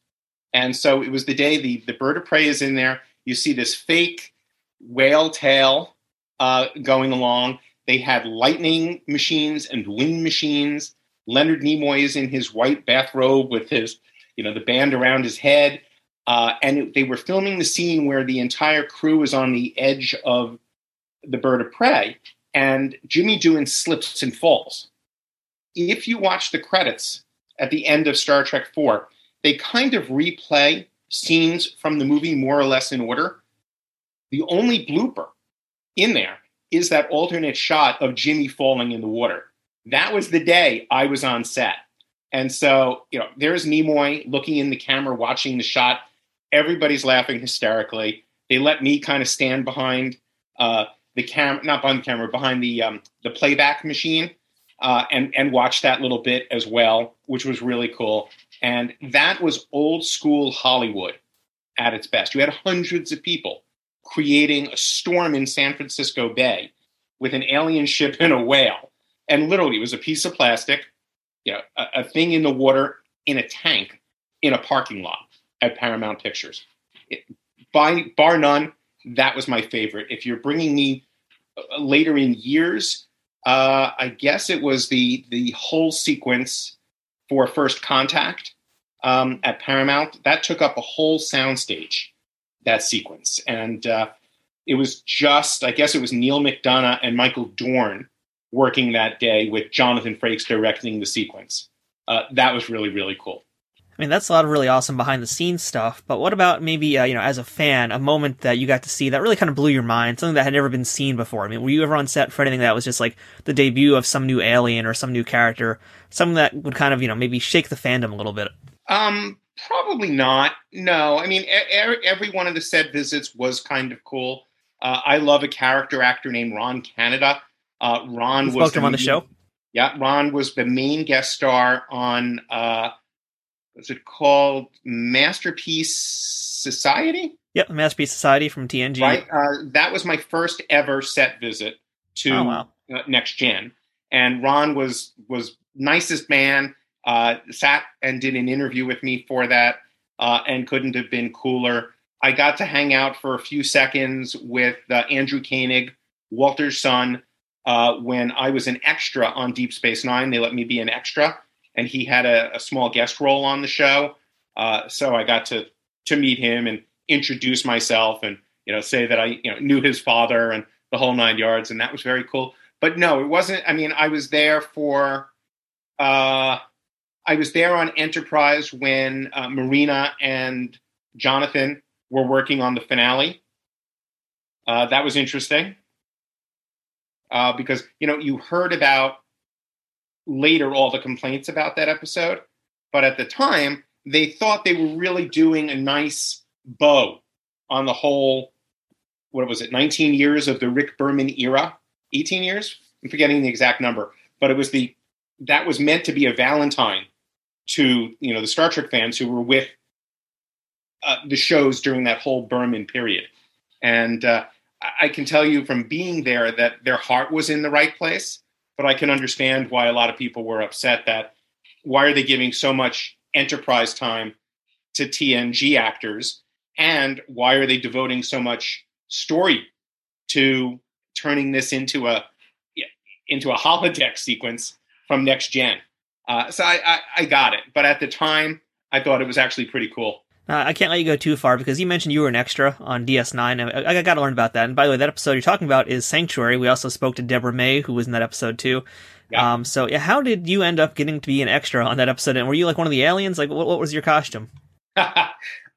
And so it was the day the, the bird of prey is in there. You see this fake whale tail uh, going along. They had lightning machines and wind machines. Leonard Nimoy is in his white bathrobe with his, you know, the band around his head. Uh, and it, they were filming the scene where the entire crew is on the edge of the bird of prey, and Jimmy Doohan slips and falls. If you watch the credits at the end of Star Trek 4, they kind of replay scenes from the movie more or less in order. The only blooper in there is that alternate shot of Jimmy falling in the water. That was the day I was on set. And so, you know, there's Nimoy looking in the camera, watching the shot. Everybody's laughing hysterically. They let me kind of stand behind uh, the camera, not behind the camera, behind the um, the playback machine, uh, and and watch that little bit as well, which was really cool. And that was old school Hollywood at its best. You had hundreds of people creating a storm in San Francisco Bay with an alien ship and a whale. And literally, it was a piece of plastic, you know, a, a thing in the water in a tank in a parking lot at Paramount Pictures. It, by bar none, that was my favorite. If you're bringing me uh, later in years, uh, I guess it was the the whole sequence for First Contact um, at Paramount. That took up a whole soundstage that sequence. And uh, it was just, I guess it was Neal McDonough and Michael Dorn working that day with Jonathan Frakes directing the sequence. Uh, that was really, really cool. I mean, that's a lot of really awesome behind the scenes stuff. But what about maybe, uh, you know, as a fan, a moment that you got to see that really kind of blew your mind, something that had never been seen before? I mean, were you ever on set for anything that was just like the debut of some new alien or some new character, something that would kind of, you know, maybe shake the fandom a little bit? Um, Probably not. No, I mean er- every one of the set visits was kind of cool. Uh, I love a character actor named Ron Canada. Uh, Ron you was him on the show. Yeah, Ron was the main guest star on what's it called? Masterpiece Society. Yep, Masterpiece Society from TNG. Right. Uh, that was my first ever set visit to oh, wow. Uh, Next Gen, and Ron was was nicest man uh, sat and did an interview with me for that uh, and couldn't have been cooler. I got to hang out for a few seconds with uh, Andrew Koenig, Walter's son, uh, when I was an extra on Deep Space Nine. They let me be an extra, and he had a, a small guest role on the show. Uh, so I got to to meet him and introduce myself and you know say that I you know knew his father and the whole nine yards, and that was very cool. But no, it wasn't. I mean, I was there for uh, I was there on Enterprise when uh, Marina and Jonathan were working on the finale. Uh, that was interesting uh, because you know you heard about later all the complaints about that episode, but at the time they thought they were really doing a nice bow on the whole. What was it? 19 years of the Rick Berman era. 18 years. I'm forgetting the exact number, but it was the that was meant to be a Valentine to you know the Star Trek fans who were with uh, the shows during that whole Berman period, and uh, I can tell you from being there that their heart was in the right place. But I can understand why a lot of people were upset that why are they giving so much enterprise time to TNG actors, and why are they devoting so much story to turning this into a into a holodeck sequence from next gen? Uh, so I, I, I got it, but at the time, I thought it was actually pretty cool. Uh, I can't let you go too far because you mentioned you were an extra on DS9. I, I got to learn about that. And by the way, that episode you're talking about is Sanctuary. We also spoke to Deborah May, who was in that episode too. Yeah. Um, so yeah, how did you end up getting to be an extra on that episode? And were you like one of the aliens? Like, what, what was your costume? <laughs> uh,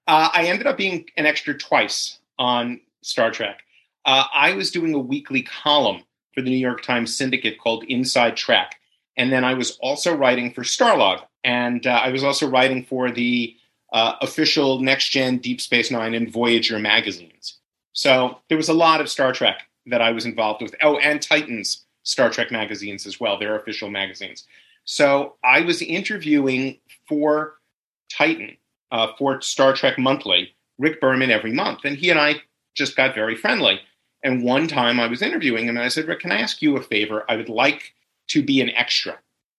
I ended up being an extra twice on Star Trek. Uh, I was doing a weekly column for the New York Times Syndicate called Inside Trek and then I was also writing for Starlog, and uh, I was also writing for the uh, official Next Gen, Deep Space Nine, and Voyager magazines. So there was a lot of Star Trek that I was involved with. Oh, and Titans Star Trek magazines as well, their official magazines. So I was interviewing for Titan, uh, for Star Trek Monthly, Rick Berman every month, and he and I just got very friendly. And one time I was interviewing him, and I said, Rick, can I ask you a favor? I would like to be an extra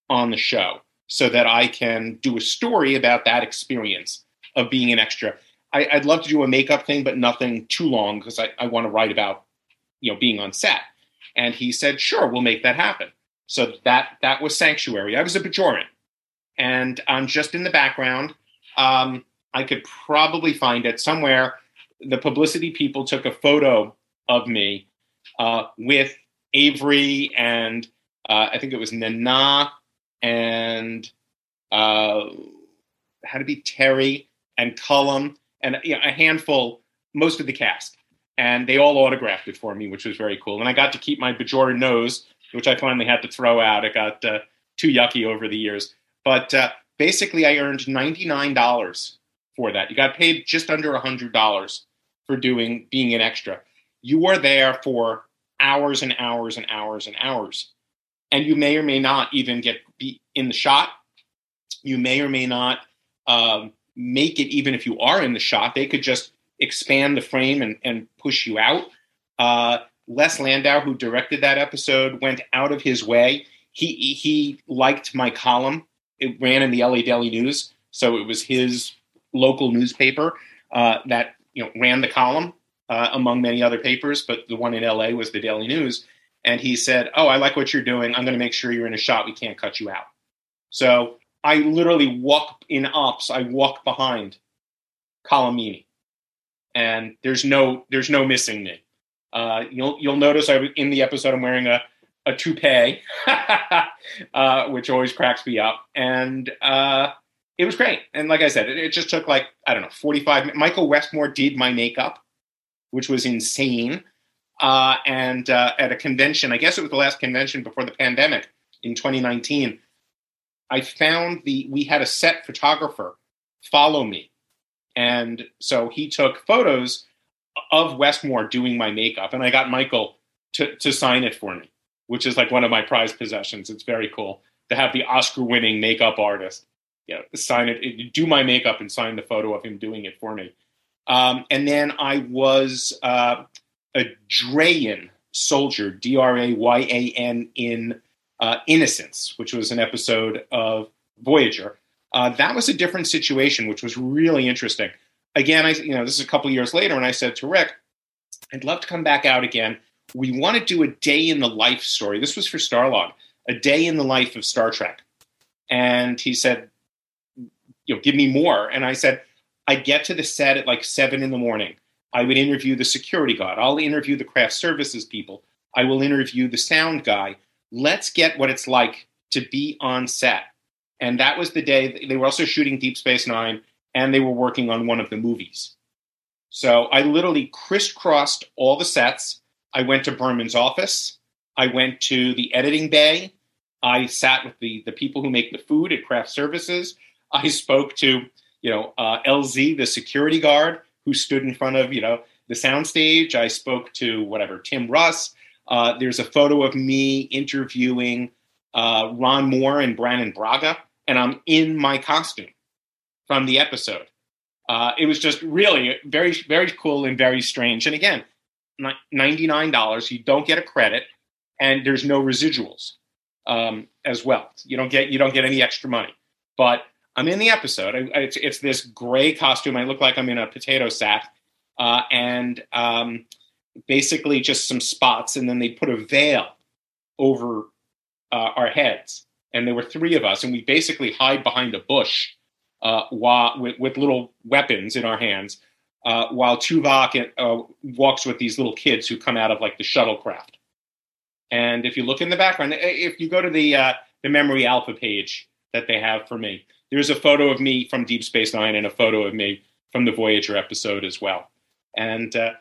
on the show so that I can do a story about that experience of being an extra. I, would love to do a makeup thing, but nothing too long because I, I want to write about, you know, being on set. And he said, sure, we'll make that happen. So that that was sanctuary. I was a Bajoran, and I'm just in the background. Um, I could probably find it somewhere. The publicity people took a photo of me uh, with Avery and uh, I think it was Nana and uh, had to be Terry and Colm and you know, a handful, most of the cast. And they all autographed it for me, which was very cool. And I got to keep my Bajoran nose, which I finally had to throw out. It got uh, too yucky over the years. But uh, basically, I earned $99 for that. You got paid just under $100 for doing being an extra. You are there for hours and hours and hours and hours. And you may or may not even get be in the shot. You may or may not um, make it even if you are in the shot. They could just expand the frame and, and push you out. Uh, Les Landau, who directed that episode, went out of his way. He he liked my column. It ran in the LA Daily News, so it was his local newspaper uh, that you know ran the column uh, among many other papers, but the one in LA was the Daily News. And he said, "Oh, I like what you're doing. I'm going to make sure you're in a shot. We can't cut you out." So I literally walk in ops. I walk behind Colm Meaney, and there's no there's no missing me. Uh, you'll you'll notice I in the episode I'm wearing a a toupee, <laughs> uh, which always cracks me up, and uh, it was great. And like I said, it, it, just took like I don't know 45. Michael Westmore did my makeup, which was insane. Uh, and uh, at a convention, I guess it was the last convention before the pandemic in 2019 I found the we had a set photographer follow me, and so he took photos of Westmore doing my makeup, and I got Michael to to sign it for me, which is like one of my prized possessions. It's very cool to have the Oscar-winning makeup artist, you know, sign it, do my makeup, and sign the photo of him doing it for me. Um, and then I was uh, a Drayan soldier, D R A Y A N, in uh, Innocence, which was an episode of Voyager. Uh, that was a different situation, which was really interesting. Again, I you know this is a couple years later, and I said to Rick, "I'd love to come back out again. We want to do a day in the life story. This was for Starlog, a day in the life of Star Trek." And he said, "You know, give me more." And I said, "I get to the set at like seven in the morning. I would interview the security guard. I'll interview the craft services people. I will interview the sound guy let's get what it's like to be on set. And that was the day they were also shooting Deep Space Nine and they were working on one of the movies. So I literally crisscrossed all the sets. I went to Berman's office. I went to the editing bay. I sat with the, the people who make the food at Craft Services. I spoke to, you know, uh, LZ, the security guard who stood in front of, you know, the soundstage. I spoke to whatever, Tim Russ. Uh, there's a photo of me interviewing uh, Ron Moore and Brannon Braga, and I'm in my costume from the episode. Uh, it was just really very, very cool and very strange. And again, $99, you don't get a credit, and there's no residuals um, as well. You don't get you don't get any extra money. But I'm in the episode. I, it's, it's, this gray costume. I look like I'm in a potato sack, uh, and um, basically just some spots, and then they put a veil over uh, our heads. And there were three of us, and we basically hide behind a bush uh, while, with, with, little weapons in our hands, uh, while Tuvok uh, walks with these little kids who come out of like the shuttlecraft. And if you look in the background, if you go to the uh, the memory alpha page that they have for me, there's a photo of me from Deep Space Nine and a photo of me from the Voyager episode as well. And uh,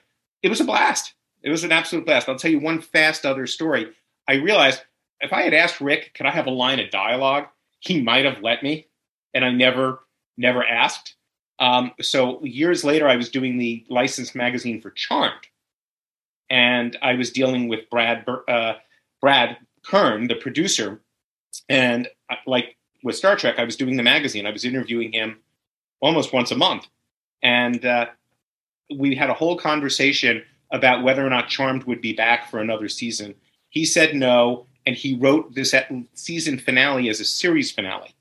it was a blast. It was an absolute blast. I'll tell you one fast other story. I realized if I had asked Rick, could I have a line of dialogue? He might have let me, and I never, never asked. Um, so years later, I was doing the licensed magazine for Charmed, and I was dealing with Brad uh, Brad Kern, the producer, and uh, like with Star Trek, I was doing the magazine. I was interviewing him almost once a month, and uh, we had a whole conversation about whether or not Charmed would be back for another season. He said no, and he wrote this season finale as a series finale.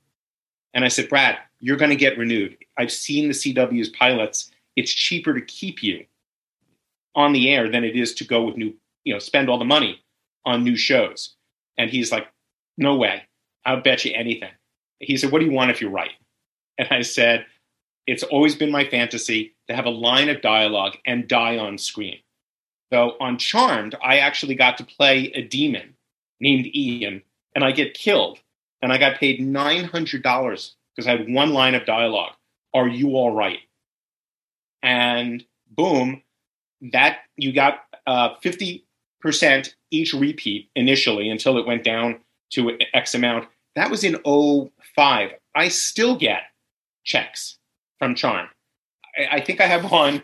And I said, Brad, you're going to get renewed. I've seen the CW's pilots. It's cheaper to keep you on the air than it is to go with new, you know, spend all the money on new shows. And he's like, No way. I'll bet you anything. He said, What do you want if you're right? And I said, It's always been my fantasy to have a line of dialogue and die on screen. So on Charmed, I actually got to play a demon named Ian, and I get killed, and I got paid $900 because I had one line of dialogue. Are you all right? And boom, that you got uh, 50% each repeat initially until it went down to X amount. That was in 05. I still get checks from Charm. I, I think I have one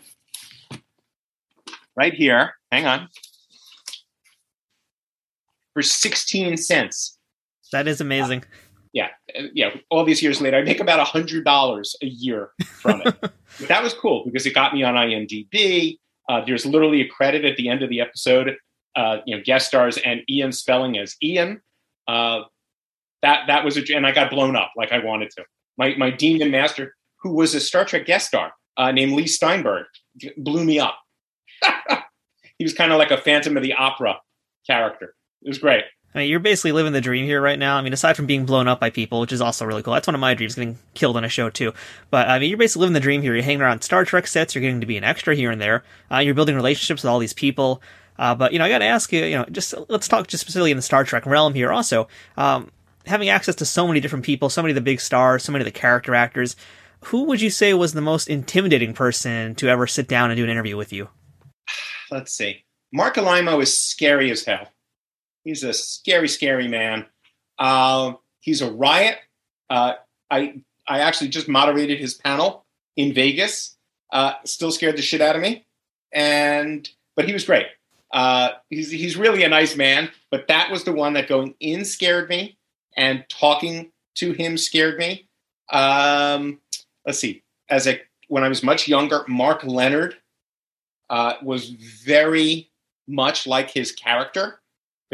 right here. Hang on. For 16 cents. That is amazing. Uh, yeah. Yeah. All these years later, I make about $100 a year from it. <laughs> but that was cool because it got me on IMDb. Uh, there's literally a credit at the end of the episode, uh, you know, guest stars and Ian Spelling as Ian. Uh, that that was a, and I got blown up like I wanted to. My my demon master, who was a Star Trek guest star uh, named Lee Steinberg, blew me up. <laughs> he was kind of like a Phantom of the Opera character. It was great. I mean, you're basically living the dream here right now. I mean, aside from being blown up by people, which is also really cool. That's one of my dreams, getting killed on a show too. But I mean, you're basically living the dream here. You're hanging around Star Trek sets. You're getting to be an extra here and there. Uh, you're building relationships with all these people. Uh, but you know, I got to ask you. You know, just let's talk just specifically in the Star Trek realm here. Also, um, having access to so many different people, so many of the big stars, so many of the character actors. Who would you say was the most intimidating person to ever sit down and do an interview with you? Let's see. Marc Alaimo is scary as hell. He's a scary, scary man. Uh, he's a riot. Uh, I I actually just moderated his panel in Vegas. Uh, still scared the shit out of me, and but he was great. Uh, he's he's really a nice man. But that was the one that going in scared me, and talking to him scared me. Um, let's see. As a when I was much younger, Mark Lenard uh, was very much like his character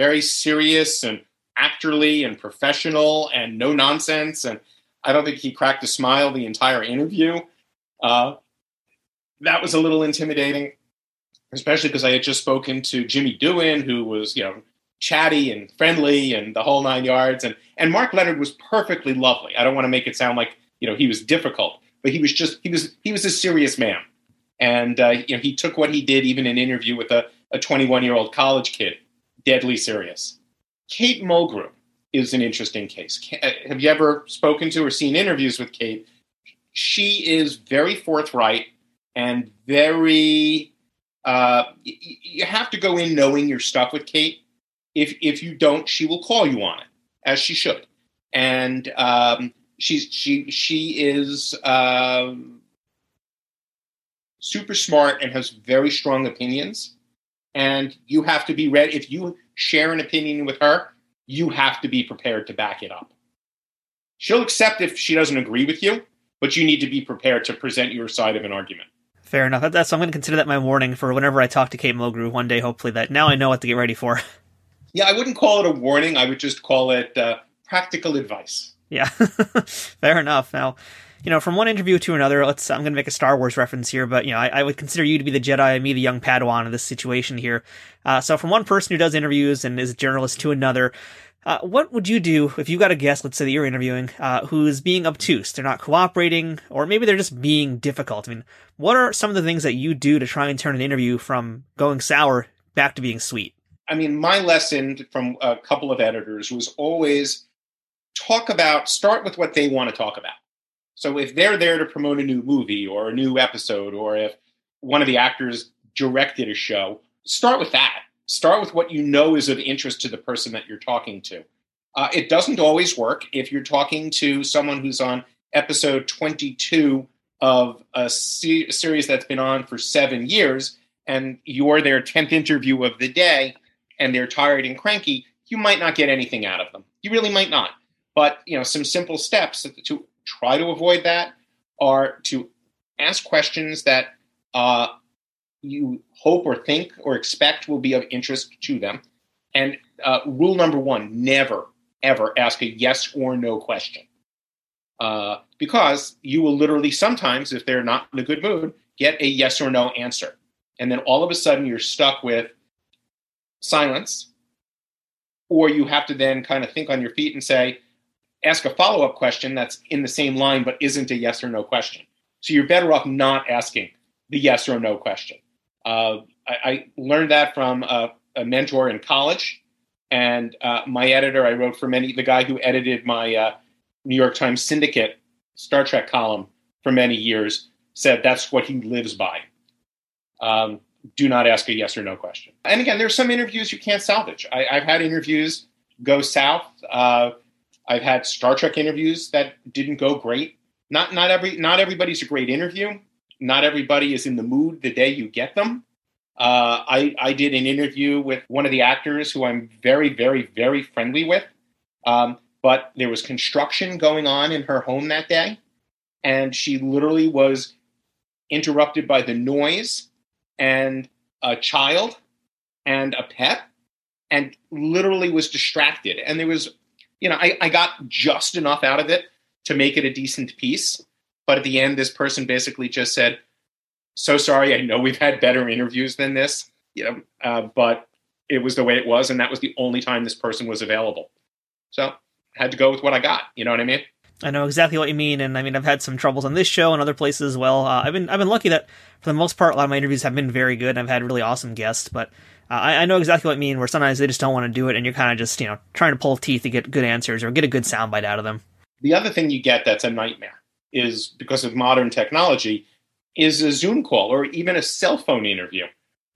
very serious and actorly and professional and no nonsense. And I don't think he cracked a smile the entire interview. Uh, that was a little intimidating, especially because I had just spoken to Jimmy Doohan, who was, you know, chatty and friendly and the whole nine yards. And and Mark Lenard was perfectly lovely. I don't want to make it sound like you know he was difficult, but he was just he was he was a serious man, and uh, you know he took what he did even in an interview with a a 21 year old college kid deadly serious. Kate Mulgrew is an interesting case. Uh, have you ever spoken to or seen interviews with Kate? She is very forthright and very. Uh, you have to go in knowing your stuff with Kate. If if you don't, she will call you on it, as she should. And um, she's she she is um, super smart and has very strong opinions and you have to be ready. If you share an opinion with her, you have to be prepared to back it up. She'll accept if she doesn't agree with you, but you need to be prepared to present your side of an argument. Fair enough. That's I'm going to consider that my warning for whenever I talk to Kate Mulgrew one day. Hopefully, that now I know what to get ready for. <laughs> Yeah, I wouldn't call it a warning. I would just call it uh, practical advice. Yeah, <laughs> fair enough. Now, you know, from one interview to another, let's, I'm going to make a Star Wars reference here, but, you know, I, I, would consider you to be the Jedi, and me the young Padawan in this situation here. Uh, so from one person who does interviews and is a journalist to another, uh, what would you do if you got a guest, let's say that you're interviewing, uh, who's being obtuse? They're not cooperating, or maybe they're just being difficult. I mean, what are some of the things that you do to try and turn an interview from going sour back to being sweet? I mean, my lesson from a couple of editors was always talk about, start with what they want to talk about. So if they're there to promote a new movie or a new episode, or if one of the actors directed a show, start with that. Start with what you know is of interest to the person that you're talking to. Uh, it doesn't always work if you're talking to someone who's on episode 22 of a se- series that's been on for seven years and you're their 10th interview of the day and they're tired and cranky you might not get anything out of them you really might not but you know some simple steps to try to avoid that are to ask questions that uh, you hope or think or expect will be of interest to them. And uh, rule number one never, ever ask a yes or no question. Uh, because you will literally sometimes, if they're not in a good mood, get a yes or no answer. And then all of a sudden you're stuck with silence or you have to then kind of think on your feet and say, ask a follow up question that's in the same line but isn't a yes or no question. So you're better off not asking the yes or no question. Uh, I, I, learned that from a, a, mentor in college, and uh, my editor. I wrote for many. The guy who edited my uh, New York Times Syndicate Star Trek column for many years said that's what he lives by. Um, do not ask a yes or no question. And again, there's some interviews you can't salvage. I, have had interviews go south. Uh, I've had Star Trek interviews that didn't go great. Not not every not everybody's a great interview. Not everybody is in the mood the day you get them. Uh, I I did an interview with one of the actors who I'm very very very friendly with, um, but there was construction going on in her home that day, and she literally was interrupted by the noise and a child and a pet and literally was distracted. And there was, you know, I, I got just enough out of it to make it a decent piece. But at the end, this person basically just said, So sorry, I know we've had better interviews than this, you know, uh, but it was the way it was. And that was the only time this person was available. So I had to go with what I got. You know what I mean? I know exactly what you mean, and I mean I've had some troubles on this show and other places as well. Uh, I've been I've been lucky that for the most part a lot of my interviews have been very good. and I've had really awesome guests, but uh, I, I, know exactly what you mean. Where sometimes they just don't want to do it, and you're kind of just you know trying to pull teeth to get good answers or get a good soundbite out of them. The other thing you get that's a nightmare is because of modern technology is a Zoom call or even a cell phone interview.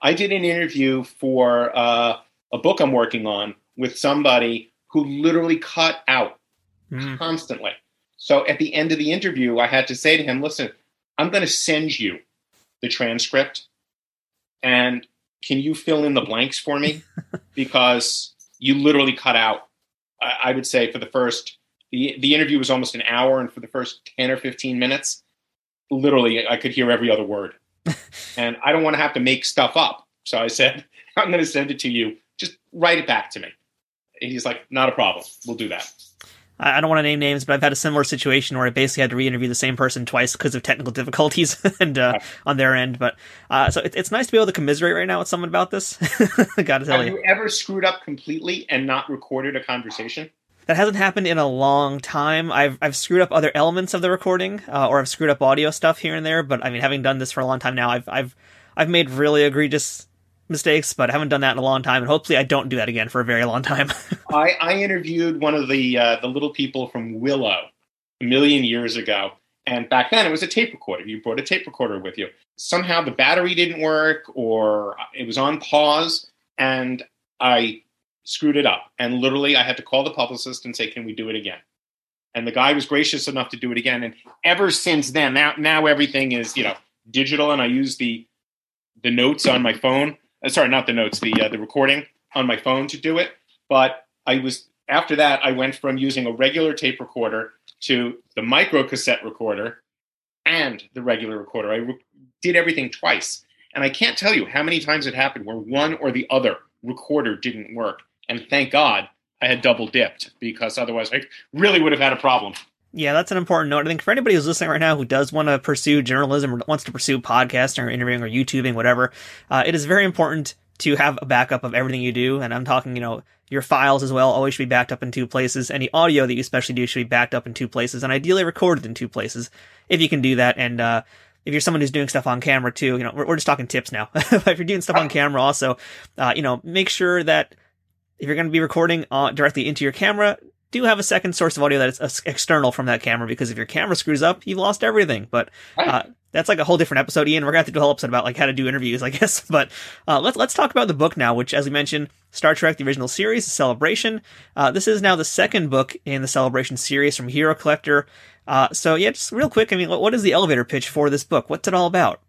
I did an interview for uh, a book I'm working on with somebody who literally cut out mm. constantly so at the end of the interview, I had to say to him, listen, I'm going to send you the transcript and can you fill in the blanks for me? <laughs> because you literally cut out, I, would say, for the first, the, the interview was almost an hour, and for the first 10 or 15 minutes, literally, I could hear every other word. <laughs> and I don't want to have to make stuff up. So I said, <laughs> I'm going to send it to you. Just write it back to me. And he's like, not a problem. We'll do that. I don't want to name names, but I've had a similar situation where I basically had to re-interview the same person twice because of technical difficulties <laughs> and uh, on their end. But uh, so it, it's nice to be able to commiserate right now with someone about this. <laughs> Got to tell Have you. you ever screwed up completely and not recorded a conversation? That hasn't happened in a long time. I've I've screwed up other elements of the recording, uh, or I've screwed up audio stuff here and there. But I mean, having done this for a long time now, I've I've I've made really egregious mistakes, but I haven't done that in a long time, and hopefully I don't do that again for a very long time. <laughs> I, I interviewed one of the uh, the little people from Willow a million years ago, and back then it was a tape recorder. You brought a tape recorder with you. Somehow the battery didn't work, or it was on pause, and I screwed it up. And literally, I had to call the publicist and say, "Can we do it again?" And the guy was gracious enough to do it again. And ever since then, now now everything is you know digital, and I use the the notes on my phone uh, sorry, not the notes, the uh, the recording on my phone to do it. But I was after that, I went from using a regular tape recorder to the micro cassette recorder and the regular recorder. I re- did everything twice, and I can't tell you how many times it happened where one or the other recorder didn't work. And thank God I had double dipped because otherwise I really would have had a problem. Yeah, that's an important note. I think for anybody who's listening right now who does want to pursue journalism or wants to pursue podcasting or interviewing or YouTubing, whatever, uh, it is very important to have a backup of everything you do. And I'm talking, you know, your files as well always should be backed up in two places. Any audio that you especially do should be backed up in two places and ideally recorded in two places if you can do that. And, uh, if you're someone who's doing stuff on camera too, you know, we're, we're just talking tips now. <laughs> if you're doing stuff on camera also, uh, you know, make sure that if you're going to be recording uh, directly into your camera, do have a second source of audio that is external from that camera because if your camera screws up, you've lost everything. But uh, that's like a whole different episode, Ian. We're gonna have to do a whole episode about like how to do interviews, I <laughs> guess. But uh, let's let's talk about the book now, which, as we mentioned, Star Trek: The Original Series, Celebration. Uh, this is now the second book in the Celebration series from Hero Collector. Uh, so yeah, just real quick. I mean, what is the elevator pitch for this book? What's it all about?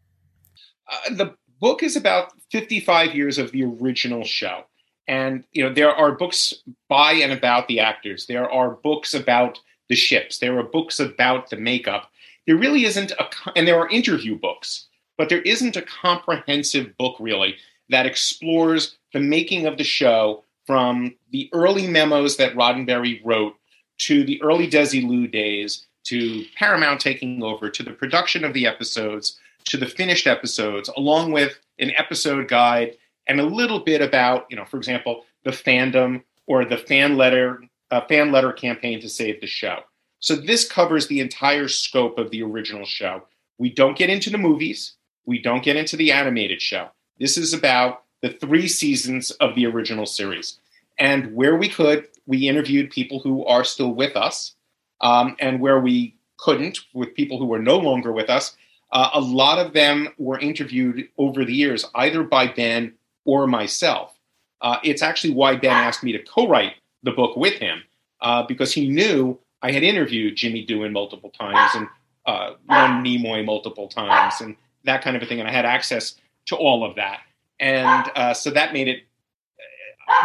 Uh, the book is about 55 years of the original show. And you know there are books by and about the actors. There are books about the ships. There are books about the makeup. There really isn't a, and there are interview books, but there isn't a comprehensive book really that explores the making of the show from the early memos that Roddenberry wrote to the early Desilu days to Paramount taking over to the production of the episodes to the finished episodes, along with an episode guide and a little bit about, you know, for example, the fandom or the fan letter uh, fan letter campaign to save the show. So this covers the entire scope of the original show. We don't get into the movies. We don't get into the animated show. This is about the three seasons of the original series. And where we could, we interviewed people who are still with us. Um, and where we couldn't, with people who were no longer with us, uh, a lot of them were interviewed over the years, either by Ben or myself. Uh, it's actually why Ben asked me to co write the book with him, uh, because he knew I had interviewed Jimmy Doohan multiple times and uh, Ron Nimoy multiple times and that kind of a thing. And I had access to all of that. And uh, so that made it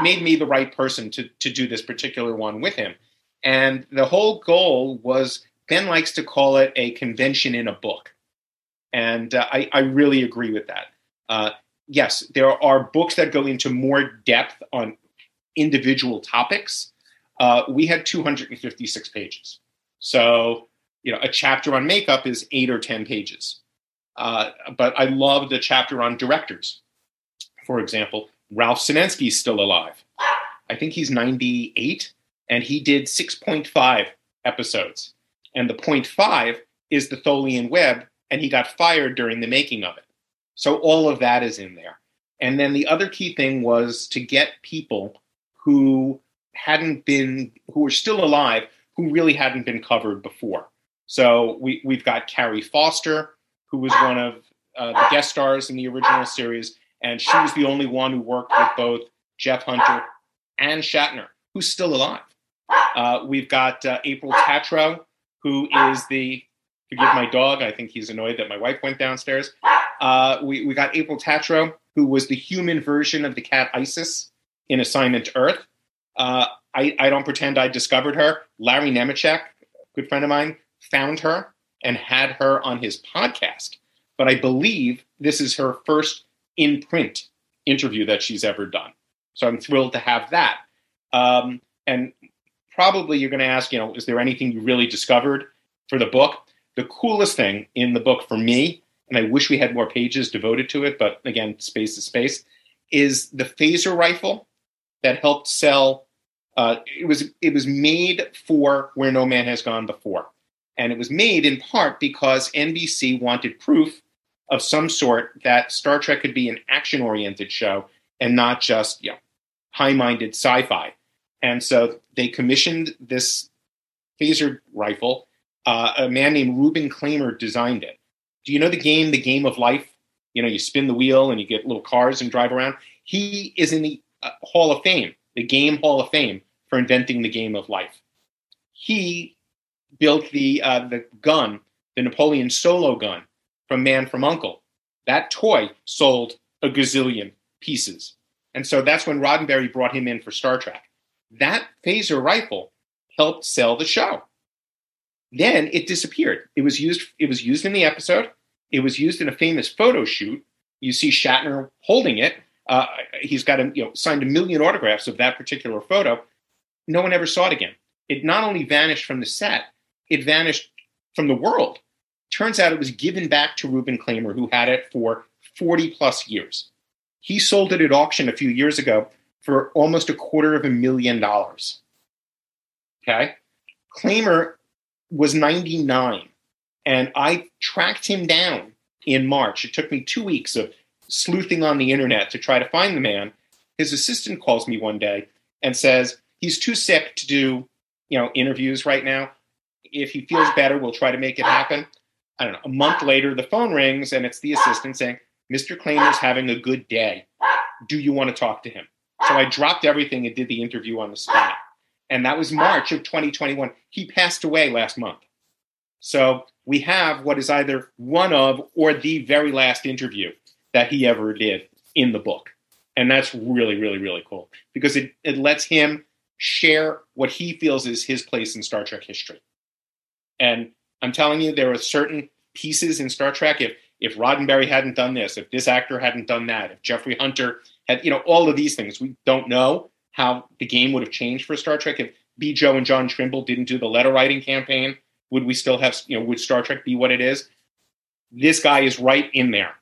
made me the right person to to do this particular one with him. And the whole goal was Ben likes to call it a convention in a book, and uh, I, I really agree with that. Yes, there are books that go into more depth on individual topics. Uh, we had 256 pages, so you know a chapter on makeup is eight or ten pages. Uh, but I love the chapter on directors. For example, Ralph Senensky's still alive. I think he's 98, and he did 6.5 episodes. And the 0.5 is the Tholian web, and he got fired during the making of it. So all of that is in there. And then the other key thing was to get people who hadn't been, who were still alive, who really hadn't been covered before. So we, we've got Carrie Foster, who was one of uh, the guest stars in the original series, and she was the only one who worked with both Jeff Hunter and Shatner, who's still alive. Uh, we've got uh, April Tatro, who is the forgive my dog. I think he's annoyed that my wife went downstairs. Uh, we we got April Tatro, who was the human version of the cat Isis in Assignment Earth. Uh, I, I don't pretend I discovered her. Larry Nemecek, good friend of mine, found her and had her on his podcast. But I believe this is her first in print interview that she's ever done. So I'm thrilled to have that. Um, and probably you're going to ask, you know, is there anything you really discovered for the book? The coolest thing in the book for me, and I wish we had more pages devoted to it, but again, space is space, is the phaser rifle that helped sell. Uh, it was it was made for where no man has gone before, and it was made in part because NBC wanted proof of some sort that Star Trek could be an action oriented show and not just you know high minded sci fi. And so they commissioned this phaser rifle. Uh, a man named Reuben Klamer designed it. Do you know the game, The Game of Life? You know, you spin the wheel and you get little cars and drive around. He is in the uh, Hall of Fame, the Game Hall of Fame, for inventing the game of life. He built the uh, the gun, the Napoleon solo gun, from Man from Uncle. That toy sold a gazillion pieces. And so that's when Roddenberry brought him in for Star Trek. That phaser rifle helped sell the show. Then it disappeared. It was used it was used in the episode. It was used in a famous photo shoot. You see Shatner holding it. Uh, he's got a, you know signed a million autographs of that particular photo. No one ever saw it again. It not only vanished from the set, it vanished from the world. Turns out it was given back to Reuben Klamer, who had it for 40 plus years. He sold it at auction a few years ago for almost a quarter of a million dollars. Okay. Klamer was 99, and I tracked him down in March. It took me two weeks of sleuthing on the internet to try to find the man. His assistant calls me one day and says he's too sick to do, you know, interviews right now. If he feels better, we'll try to make it happen. I don't know, a month later, the phone rings and it's the assistant saying, Mr. Klamer's having a good day. Do you want to talk to him? So I dropped everything and did the interview on the spot. And that was March of 2021. He passed away last month. So we have what is either one of or the very last interview that he ever did in the book. And that's really, really, really cool because it, it lets him share what he feels is his place in Star Trek history. And I'm telling you, there are certain pieces in Star Trek. If if Roddenberry hadn't done this, if this actor hadn't done that, if Jeffrey Hunter had, you know, all of these things, we don't know how the game would have changed for Star Trek. If Bjo and John Trimble didn't do the letter writing campaign, would we still have, you know, would Star Trek be what it is? This guy is right in there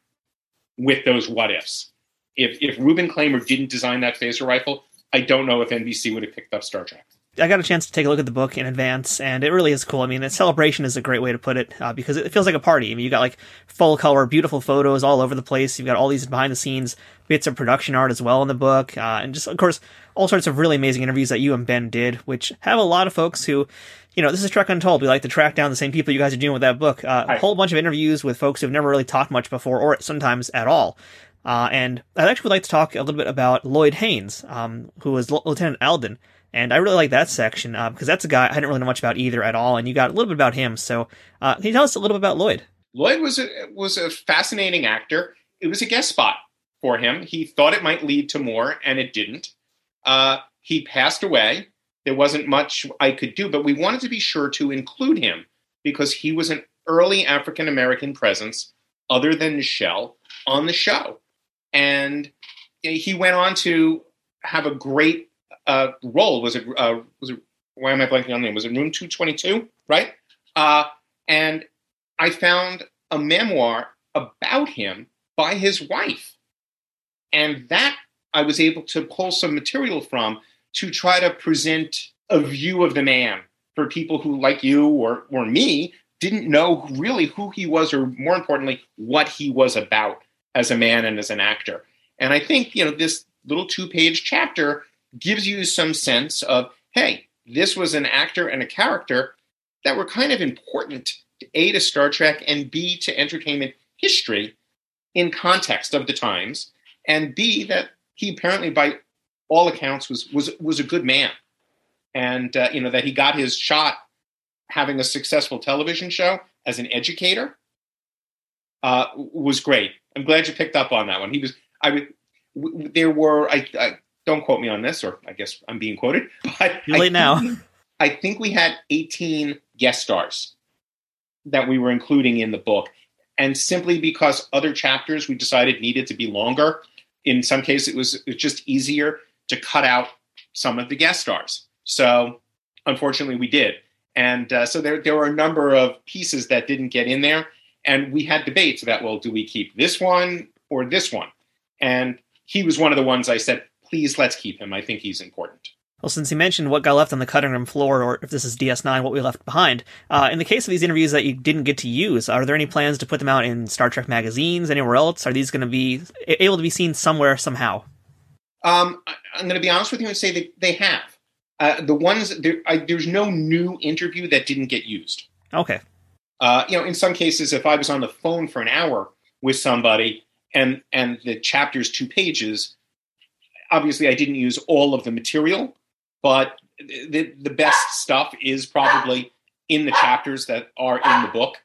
with those what ifs. If if Reuben Klamer didn't design that phaser rifle, I don't know if NBC would have picked up Star Trek. I got a chance to take a look at the book in advance, and it really is cool. I mean, the celebration is a great way to put it uh, because it feels like a party. I mean, you got like full color, beautiful photos all over the place. You've got all these behind the scenes bits of production art as well in the book, uh, and just of course all sorts of really amazing interviews that you and Ben did, which have a lot of folks who. You know, this is Trek Untold. We like to track down the same people you guys are doing with that book. Uh, a whole bunch of interviews with folks who've never really talked much before, or sometimes at all. Uh, and I actually would like to talk a little bit about Lloyd Haynes, um, who was L- Lieutenant Alden. And I really like that section uh, because that's a guy I didn't really know much about either at all. And you got a little bit about him. So uh, can you tell us a little bit about Lloyd? Lloyd was a, was a fascinating actor. It was a guest spot for him. He thought it might lead to more, and it didn't. Uh, he passed away. There wasn't much I could do, but we wanted to be sure to include him because he was an early African American presence, other than Nichelle, on the show. And he went on to have a great uh, role. Was it? Uh, was it? Why am I blanking on the name? Was it Room Two Twenty Two? Right. Uh, and I found a memoir about him by his wife, and that I was able to pull some material from to try to present a view of the man for people who, like you or or me, didn't know really who he was, or more importantly, what he was about as a man and as an actor. And I think you know this little two-page chapter gives you some sense of, hey, this was an actor and a character that were kind of important a to Star Trek and b to entertainment history in context of the times, and b that he apparently, by all accounts, was was was a good man, and uh, you know that he got his shot having a successful television show as an educator uh, was great. I'm glad you picked up on that one. He was. I. There were. I, I, don't quote me on this, or I guess I'm being quoted. <laughs> But Too late now. I think we had 18 guest stars that we were including in the book, and simply because other chapters we decided needed to be longer. In some cases, it was, it was just easier to cut out some of the guest stars. So, unfortunately, we did. And uh, so there, there were a number of pieces that didn't get in there. And we had debates about, well, do we keep this one or this one? And he was one of the ones I said, please let's keep him. I think he's important. Well, since you mentioned what got left on the cutting room floor, or if this is DS9, what we left behind, uh, in the case of these interviews that you didn't get to use, are there any plans to put them out in Star Trek magazines, anywhere else? Are these going to be able to be seen somewhere, somehow? Um, I'm going to be honest with you and say that they have. Uh, the ones there, I, there's no new interview that didn't get used. Okay. Uh, you know, in some cases, if I was on the phone for an hour with somebody and and the chapter's two pages, obviously I didn't use all of the material, but the the best stuff is probably in the chapters that are in the book.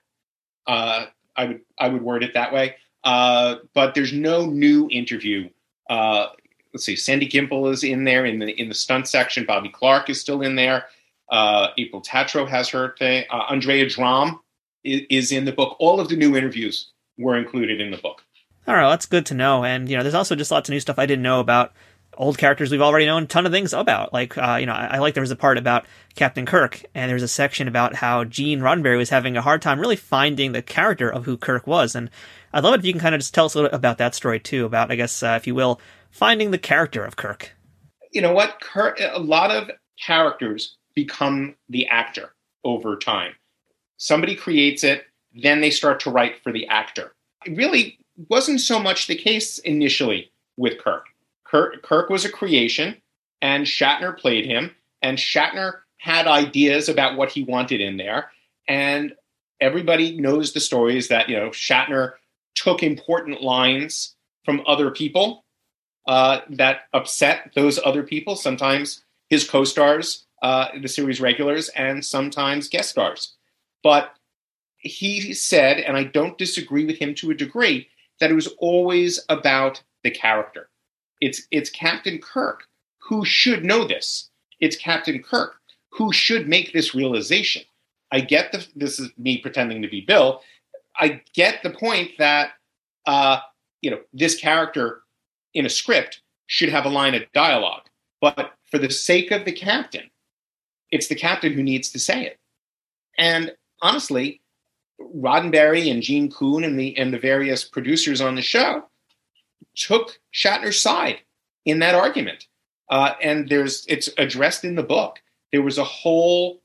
Uh, I would I would word it that way. Uh, but there's no new interview. Uh, let's see, Sandy Gimpel is in there in the in the stunt section. Bobby Clark is still in there. Uh, April Tatro has her thing. Uh, Andrea Dromm is, is in the book. All of the new interviews were included in the book. All right, that's good to know. And you know, there's also just lots of new stuff I didn't know about old characters we've already known a ton of things about. Like, uh, you know, I, I, like there was a part about Captain Kirk, and there was a section about how Gene Roddenberry was having a hard time really finding the character of who Kirk was. And I'd love it if you can kind of just tell us a little bit about that story too, about I guess uh, if you will, finding the character of Kirk. You know what, Kirk? A lot of characters become the actor over time. Somebody creates it, then they start to write for the actor. It really wasn't so much the case initially with Kirk. Kirk, Kirk was a creation, and Shatner played him, and Shatner had ideas about what he wanted in there, and everybody knows the stories that you know Shatner took important lines from other people uh, that upset those other people. Sometimes his co-stars, uh, the series regulars, and sometimes guest stars. But he said, and I don't disagree with him to a degree, that it was always about the character. It's it's Captain Kirk who should know this. It's Captain Kirk who should make this realization. I get the this is me pretending to be Bill. I get the point that uh, you know this character in a script should have a line of dialogue, but for the sake of the captain, it's the captain who needs to say it. And honestly, Roddenberry and Gene Coon and the and the various producers on the show took Shatner's side in that argument. uh, and there's it's addressed in the book. There was a whole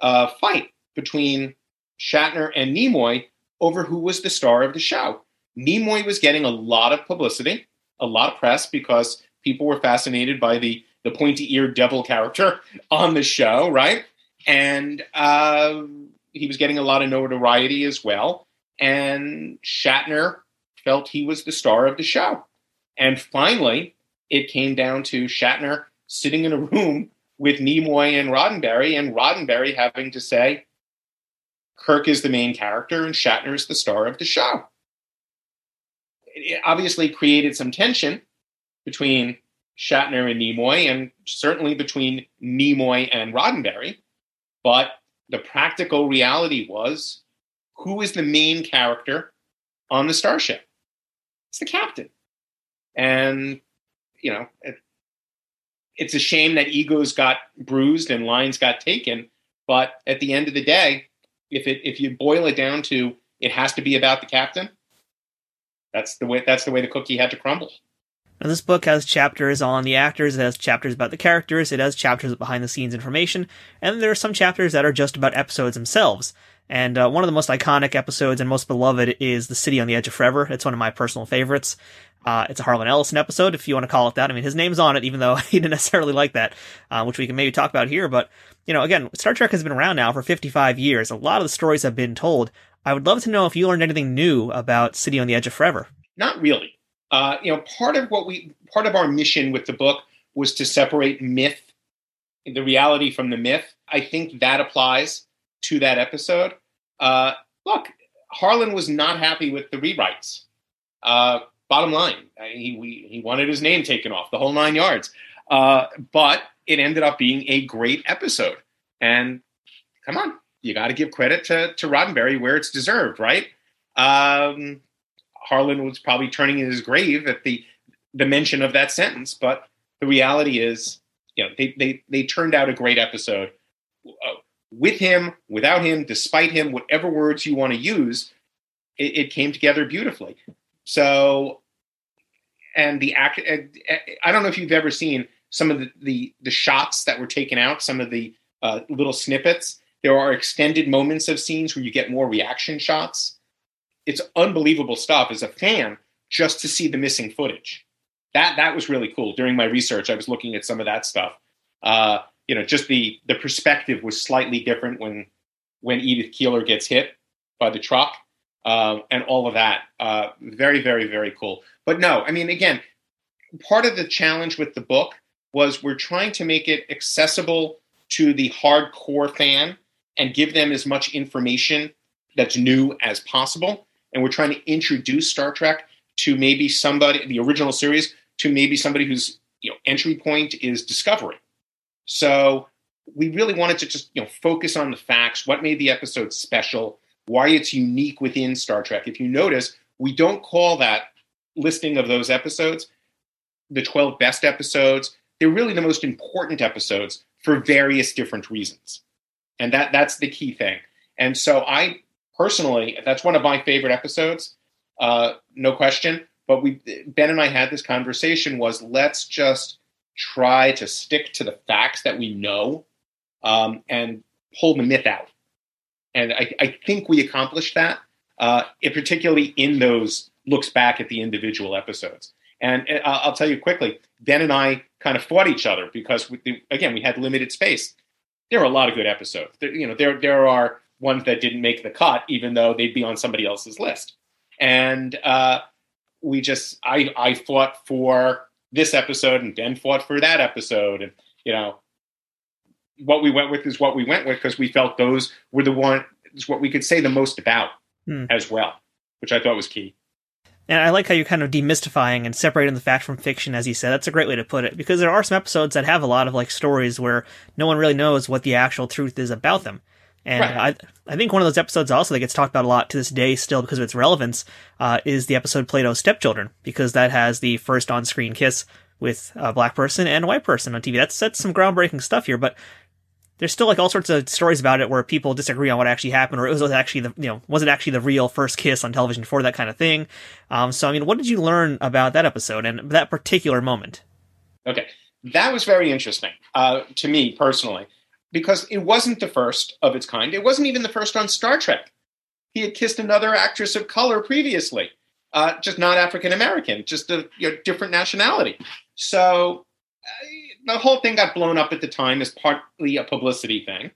uh, fight between Shatner and Nimoy over who was the star of the show. Nimoy was getting a lot of publicity, a lot of press because people were fascinated by the the pointy eared devil character <laughs> on the show, right? And uh, he was getting a lot of notoriety as well. And Shatner felt he was the star of the show. And finally, it came down to Shatner sitting in a room with Nimoy and Roddenberry, and Roddenberry having to say, Kirk is the main character and Shatner is the star of the show. It obviously created some tension between Shatner and Nimoy, and certainly between Nimoy and Roddenberry. But the practical reality was who is the main character on the starship? It's the captain. And, you know, it, it's a shame that egos got bruised and lines got taken. But at the end of the day, if it if you boil it down to it has to be about the captain, that's the way that's the way the cookie had to crumble. Now, this book has chapters on the actors, it has chapters about the characters, it has chapters of behind the scenes information, and there are some chapters that are just about episodes themselves. And uh, one of the most iconic episodes and most beloved is The City on the Edge of Forever. It's one of my personal favorites. Uh, it's a Harlan Ellison episode, if you want to call it that. I mean, his name's on it, even though <laughs> he didn't necessarily like that, uh, which we can maybe talk about here. But, you know, again, Star Trek has been around now for 55 years. A lot of the stories have been told. I would love to know if you learned anything new about City on the Edge of Forever. Not really. Uh, you know, part of what we, part of our mission with the book was to separate myth, the reality from the myth. I think that applies to that episode. Uh, look, Harlan was not happy with the rewrites. Uh, bottom line, he we, he wanted his name taken off the whole nine yards. Uh, but it ended up being a great episode. And come on, you got to give credit to to Roddenberry where it's deserved, right? Um, Harlan was probably turning in his grave at the the mention of that sentence, but the reality is, you know, they they they turned out a great episode. With him, without him, despite him, whatever words you want to use, it, it came together beautifully. So, and the act, I don't know if you've ever seen some of the, the, the shots that were taken out, some of the uh, little snippets. There are extended moments of scenes where you get more reaction shots. It's unbelievable stuff as a fan just to see the missing footage. That that was really cool. During my research, I was looking at some of that stuff. Uh, you know, just the the perspective was slightly different when when Edith Keeler gets hit by the truck uh, and all of that. Uh, very, very, very cool. But no, I mean, again, part of the challenge with the book was we're trying to make it accessible to the hardcore fan and give them as much information that's new as possible. And we're trying to introduce Star Trek to maybe somebody, the original series, to maybe somebody whose you know entry point is discovery. So we really wanted to just you know focus on the facts, what made the episode special, why it's unique within Star Trek. If you notice, we don't call that listing of those episodes the 12 best episodes. They're really the most important episodes for various different reasons. And that that's the key thing. And so I personally, that's one of my favorite episodes, uh, no question. But we Ben and I had this conversation was let's just try to stick to the facts that we know um, and pull the myth out. And I, I think we accomplished that, uh, it, particularly in those looks back at the individual episodes. And uh, I'll tell you quickly, Ben and I kind of fought each other because, we, again, we had limited space. There are a lot of good episodes. There, you know, there there are ones that didn't make the cut, even though they'd be on somebody else's list. And uh, we just, I, I fought for this episode and Ben fought for that episode. And, you know, what we went with is what we went with because we felt those were the one, is what we could say the most about hmm. as well, which I thought was key. And I like how you're kind of demystifying and separating the fact from fiction, as you said. That's a great way to put it, because there are some episodes that have a lot of like stories where no one really knows what the actual truth is about them. And right. I, I think one of those episodes also that gets talked about a lot to this day still because of its relevance uh, is the episode Plato's Stepchildren, because that has the first on-screen kiss with a black person and a white person on TV. That's that's some groundbreaking stuff here, but there's still like all sorts of stories about it where people disagree on what actually happened, or it was actually the you know was it actually the real first kiss on television for that kind of thing. Um, so I mean, what did you learn about that episode and that particular moment? Okay, that was very interesting uh, to me personally because it wasn't the first of its kind. It wasn't even the first on Star Trek. He had kissed another actress of color previously, uh, just not African American, just a you know, different nationality. So uh, the whole thing got blown up at the time as partly a publicity thing,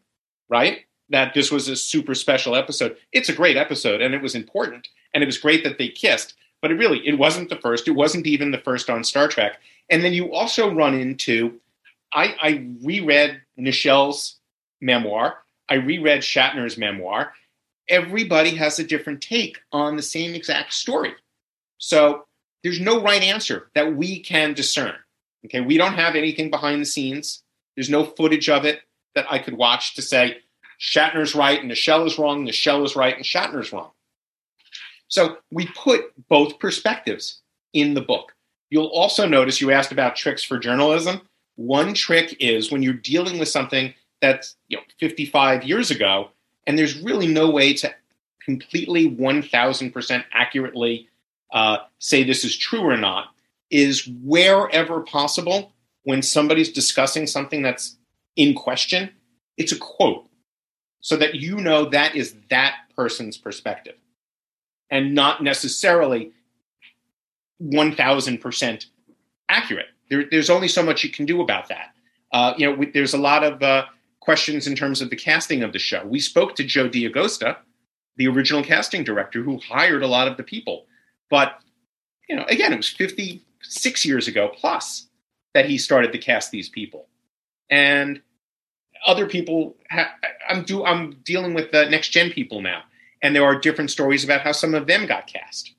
right? That this was a super special episode. It's a great episode and it was important and it was great that they kissed, but it really it wasn't the first. It wasn't even the first on Star Trek. And then you also run into I, I reread Nichelle's memoir. I reread Shatner's memoir. Everybody has a different take on the same exact story. So there's no right answer that we can discern. Okay, we don't have anything behind the scenes. There's no footage of it that I could watch to say Shatner's right and Nichelle is wrong, Nichelle is right and Shatner's wrong. So we put both perspectives in the book. You'll also notice you asked about tricks for journalism. One trick is when you're dealing with something that's you know 55 years ago, and there's really no way to completely 1,000% accurately uh, say this is true or not, is wherever possible when somebody's discussing something that's in question, it's a quote so that you know that is that person's perspective and not necessarily 1000% accurate. There, there's only so much you can do about that. Uh, you know, we, there's a lot of uh, questions in terms of the casting of the show. We spoke to Joe D'Agosta, the original casting director, who hired a lot of the people. But you know, again, it was 56 years ago plus that he started to cast these people, and other people. Ha- I'm do I'm dealing with the next gen people now, and there are different stories about how some of them got cast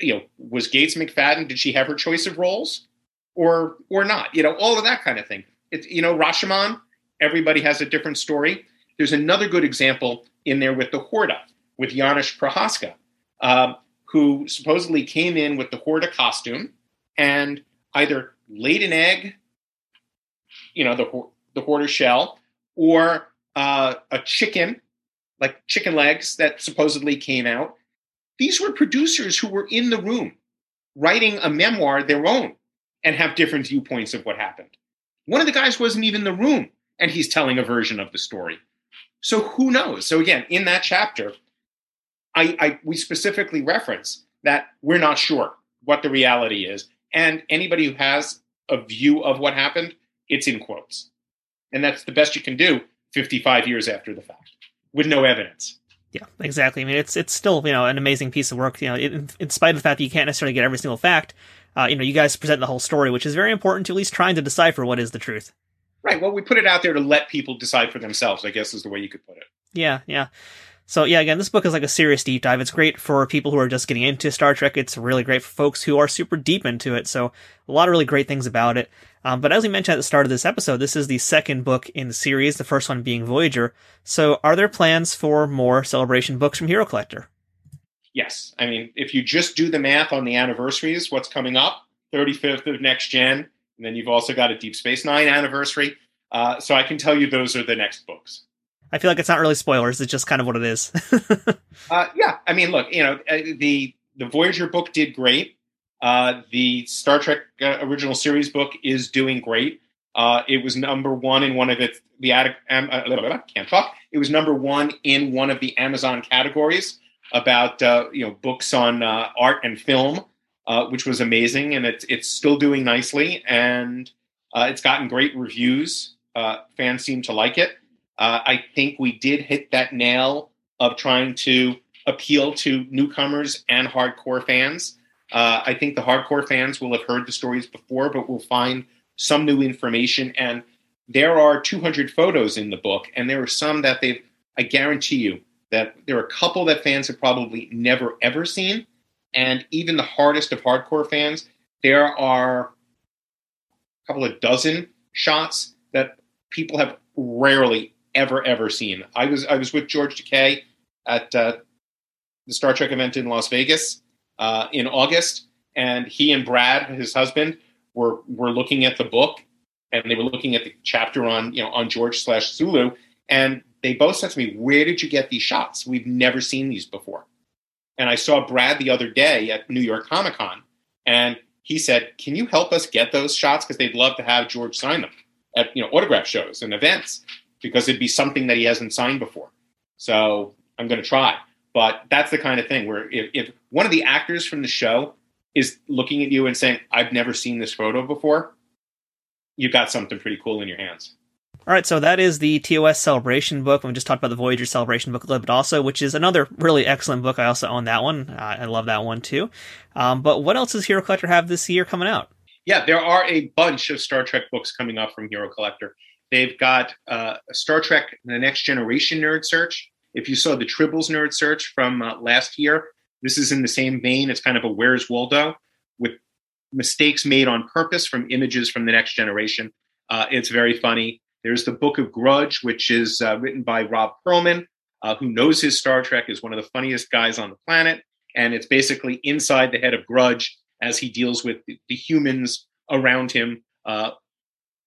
you know, was Gates McFadden? Did she have her choice of roles, or or not? You know, all of that kind of thing. It's you know, Rashomon. Everybody has a different story. There's another good example in there with the Horta, with Janos Prohaska, um, who supposedly came in with the Horta costume and either laid an egg, you know, the the Horta shell, or uh, a chicken, like chicken legs that supposedly came out these were producers who were in the room writing a memoir their own and have different viewpoints of what happened. One of the guys wasn't even in the room and he's telling a version of the story. So who knows? So again, in that chapter, I, I we specifically reference that we're not sure what the reality is. And anybody who has a view of what happened, it's in quotes. And that's the best you can do 55 years after the fact with no evidence. Yeah, exactly. I mean, it's it's still you know an amazing piece of work. You know, in, in spite of the fact that you can't necessarily get every single fact, uh, you know, you guys present the whole story, which is very important to at least trying to decipher what is the truth. Right. Well, we put it out there to let people decide for themselves. I guess is the way you could put it. Yeah, yeah. So yeah, again, this book is like a serious deep dive. It's great for people who are just getting into Star Trek. It's really great for folks who are super deep into it. So a lot of really great things about it. Um, but as we mentioned at the start of this episode, this is the second book in the series, the first one being Voyager. So are there plans for more celebration books from Hero Collector? Yes. I mean, if you just do the math on the anniversaries, what's coming up? 35th of next gen. And then you've also got a Deep Space Nine anniversary. Uh, so I can tell you those are the next books. I feel like it's not really spoilers; it's just kind of what it is. <laughs> uh, yeah, I mean, look, you know, uh, the the Voyager book did great. Uh, the Star Trek uh, original series book is doing great. Uh, it was number one in one of its the um, can't talk. It was number one in one of the Amazon categories about you know books on art and film, which was amazing, and it's it's still doing nicely, and it's gotten great reviews. fans seem to like it. Uh, I think we did hit that nail of trying to appeal to newcomers and hardcore fans. Uh, I think the hardcore fans will have heard the stories before, but will find some new information. And there are 200 photos in the book, and there are some that they've, I guarantee you, that there are a couple that fans have probably never ever seen. And even the hardest of hardcore fans, there are a couple of dozen shots that people have rarely ever ever seen. I was I was with George Takei at uh, the Star Trek event in Las Vegas uh, in August, and he and Brad, his husband, were were looking at the book, and they were looking at the chapter on you know on George slash Sulu, and they both said to me, "Where did you get these shots? We've never seen these before." And I saw Brad the other day at New York Comic Con, and he said, "Can you help us get those shots? Because they'd love to have George sign them at you know autograph shows and events because it'd be something that he hasn't signed before." So I'm going to try. But that's the kind of thing where if, if one of the actors from the show is looking at you and saying, "I've never seen this photo before," you've got something pretty cool in your hands. All right, so that is the TOS Celebration book. We just talked about the Voyager Celebration book a little bit also, which is another really excellent book. I also own that one. Uh, I love that one too. Um, but what else does Hero Collector have this year coming out? Yeah, there are a bunch of Star Trek books coming up from Hero Collector. They've got uh, Star Trek The Next Generation Nerd Search. If you saw the Tribbles Nerd Search from uh, last year, this is in the same vein. It's kind of a Where's Waldo with mistakes made on purpose from images from the next generation. Uh, it's very funny. There's the Book of Grudge, which is uh, written by Rob Perlman, uh, who knows his Star Trek, is one of the funniest guys on the planet. And it's basically inside the head of Grudge as he deals with the, humans around him. Uh,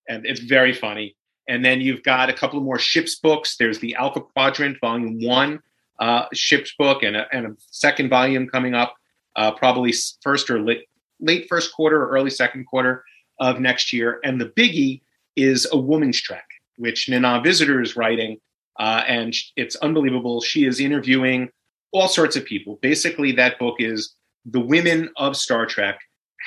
and it's very funny. And then you've got a couple more ships books. There's the Alpha Quadrant, Volume One uh, ships book, and a, and a second volume coming up, uh, probably first or late, late first quarter or early second quarter of next year. And the biggie is A Woman's Trek, which Nana Visitor is writing. Uh, and it's unbelievable. She is interviewing all sorts of people. Basically, that book is the women of Star Trek,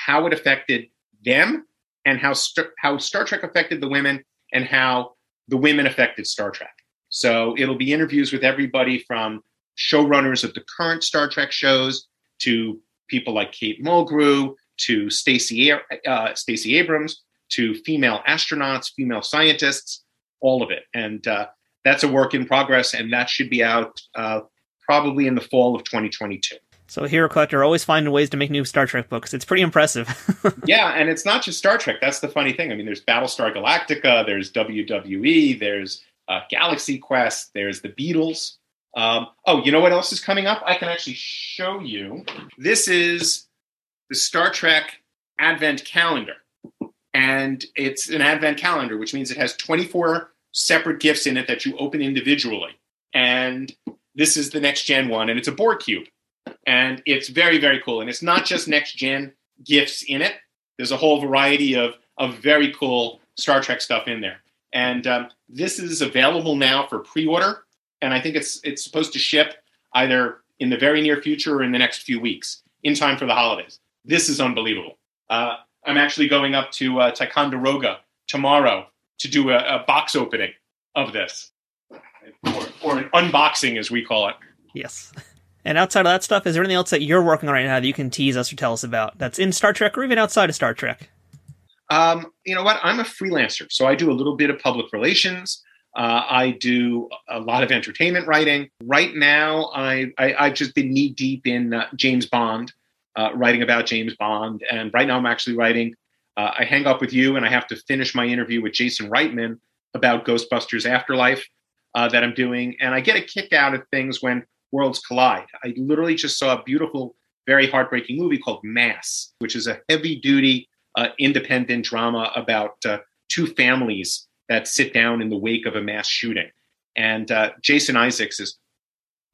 how it affected them, and how, st- how Star Trek affected the women, and how the women affected Star Trek. So it'll be interviews with everybody from showrunners of the current Star Trek shows to people like Kate Mulgrew to Stacey uh, Stacey Abrams to female astronauts, female scientists, all of it. And uh, that's a work in progress, and that should be out uh, probably in the fall of 2022. So Hero Collector always finding ways to make new Star Trek books. It's pretty impressive. <laughs> yeah, and it's not just Star Trek. That's the funny thing. I mean, there's Battlestar Galactica, there's WWE, there's uh, Galaxy Quest, there's the Beatles. Um, oh, you know what else is coming up? I can actually show you. This is the Star Trek Advent Calendar and it's an advent calendar which means it has 24 separate gifts in it that you open individually and this is the next gen one and it's a Borg cube and it's very very cool. And it's not just next gen gifts in it. There's a whole variety of of very cool star trek stuff in there. And um, this is available now for pre-order. And i think it's it's supposed to ship either in the very near future or in the next few weeks in time for the holidays. This is unbelievable. Uh, I'm actually going up to uh, Ticonderoga tomorrow to do a, a box opening of this, or, or, an unboxing as we call it. Yes. <laughs> And outside of that stuff, is there anything else that you're working on right now that you can tease us or tell us about that's in Star Trek or even outside of Star Trek? Um, you know what? I'm a freelancer, so I do a little bit of public relations. Uh, I do a lot of entertainment writing. Right now, I, I have just been knee deep in uh, James Bond uh, writing about James Bond. And right now, I'm actually writing. Uh, I hang up with you, and I have to finish my interview with Jason Reitman about Ghostbusters Afterlife uh, that I'm doing. And I get a kick out of things when worlds collide. I literally just saw a beautiful, very heartbreaking movie called Mass, which is a heavy duty uh, independent drama about uh, two families that sit down in the wake of a mass shooting. And uh, Jason Isaacs is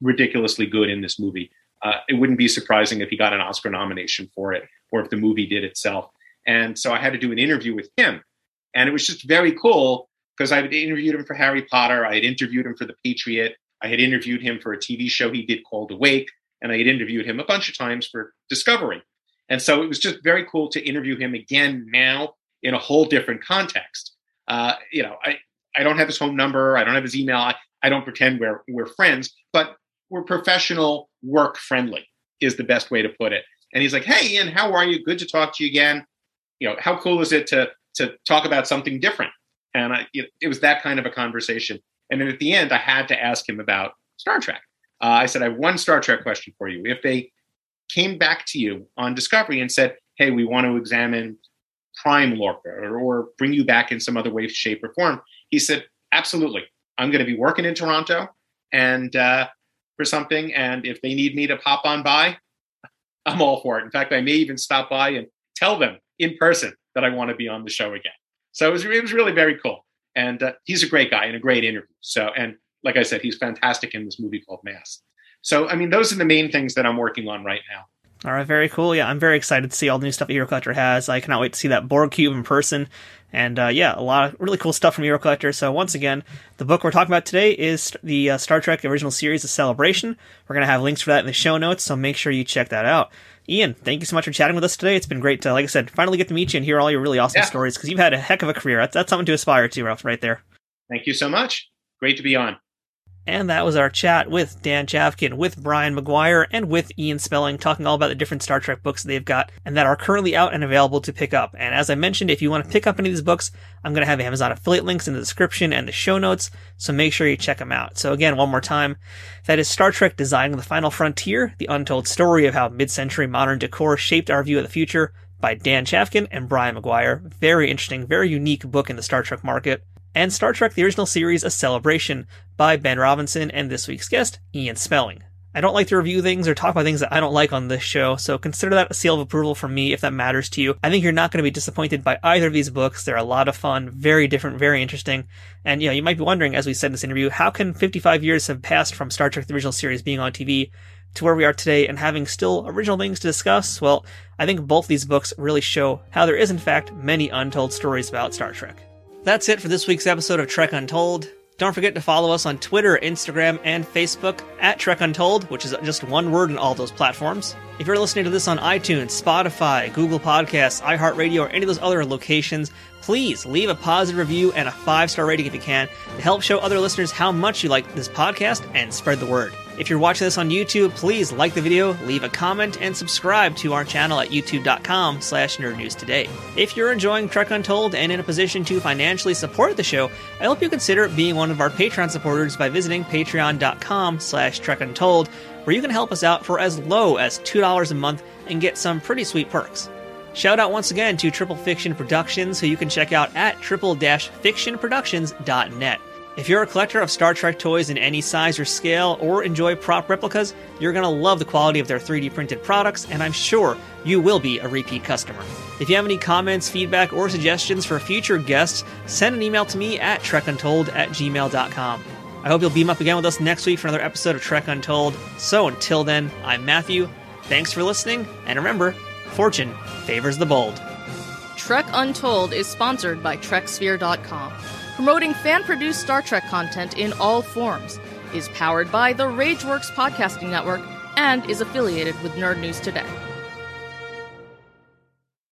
ridiculously good in this movie uh, it wouldn't be surprising if he got an Oscar nomination for it or if the movie did itself. And so I had to do an interview with him. And it was just very cool because I had interviewed him for Harry Potter. I had interviewed him for The Patriot. I had interviewed him for a TV show he did called Awake. And I had interviewed him a bunch of times for Discovery. And so it was just very cool to interview him again now in a whole different context. Uh, you know, I, I don't have his home number. I don't have his email. I, I don't pretend we're, we're friends, but we're professional work friendly is the best way to put it. And he's like, "Hey, Ian, how are you? Good to talk to you again. You know, how cool is it to to talk about something different?" And I, it, it was that kind of a conversation. And then at the end, I had to ask him about Star Trek. Uh, I said, "I have one Star Trek question for you. If they came back to you on Discovery and said, "Hey, we want to examine Prime Lorca or, or bring you back in some other way, shape, or form," he said, "Absolutely. I'm going to be working in Toronto, and uh, for something, and if they need me to pop on by, I'm all for it. In fact, I may even stop by and tell them in person that I want to be on the show again. So it was, it was really very cool. And uh, he's a great guy and a great interview. So, and like I said, he's fantastic in this movie called Mass. So, I mean, those are the main things that I'm working on right now. All right, very cool. Yeah, I'm very excited to see all the new stuff Hero Collector has. I cannot wait to see that Borg cube in person. And uh, yeah, a lot of really cool stuff from Hero Collector. So once again, the book we're talking about today is the uh, Star Trek original series, The Celebration. We're gonna have links for that in the show notes, so make sure you check that out. Ian, thank you so much for chatting with us today. It's been great to, like I said, finally get to meet you and hear all your really awesome Yeah. stories because you've had a heck of a career. That's, that's something to aspire to, Ralph, right there. Thank you so much. Great to be on. And that was our chat with Dan Chavkin, with Brian McGuire, and with Ian Spelling, talking all about the different Star Trek books they've got and that are currently out and available to pick up. And as I mentioned, if you want to pick up any of these books, I'm going to have Amazon affiliate links in the description and the show notes, so make sure you check them out. So again, one more time, that is Star Trek Designing the Final Frontier, the untold story of how mid-century modern decor shaped our view of the future by Dan Chavkin and Brian McGuire. Very interesting, very unique book in the Star Trek market and Star Trek The Original Series A Celebration by Ben Robinson and this week's guest, Ian Spelling. I don't like to review things or talk about things that I don't like on this show, so consider that a seal of approval from me if that matters to you. I think you're not going to be disappointed by either of these books. They're a lot of fun, very different, very interesting. And, you know, you might be wondering, as we said in this interview, how can 55 years have passed from Star Trek The Original Series being on TV to where we are today and having still original things to discuss? Well, I think both these books really show how there is, in fact, many untold stories about Star Trek. That's it for this week's episode of Trek Untold. Don't forget to follow us on Twitter, Instagram, and Facebook at Trek Untold, which is just one word in all those platforms. If you're listening to this on iTunes, Spotify, Google Podcasts, iHeartRadio, or any of those other locations, please leave a positive review and a five star rating if you can to help show other listeners how much you like this podcast and spread the word. If you're watching this on YouTube, please like the video, leave a comment, and subscribe to our channel at youtube.com slash nerdnewstoday. If you're enjoying Trek Untold and in a position to financially support the show, I hope you consider being one of our Patreon supporters by visiting patreon.com slash trekuntold, where you can help us out for as low as $2 a month and get some pretty sweet perks. Shout out once again to Triple Fiction Productions, who you can check out at triple-fictionproductions.net. If you're a collector of Star Trek toys in any size or scale, or enjoy prop replicas, you're going to love the quality of their 3D printed products, and I'm sure you will be a repeat customer. If you have any comments, feedback, or suggestions for future guests, send an email to me at trekuntold at gmail.com. I hope you'll beam up again with us next week for another episode of Trek Untold. So until then, I'm Matthew. Thanks for listening, and remember, fortune favors the bold. Trek Untold is sponsored by TrekSphere.com, promoting fan produced Star Trek content in all forms, is powered by the Rageworks Podcasting Network, and is affiliated with Nerd News Today.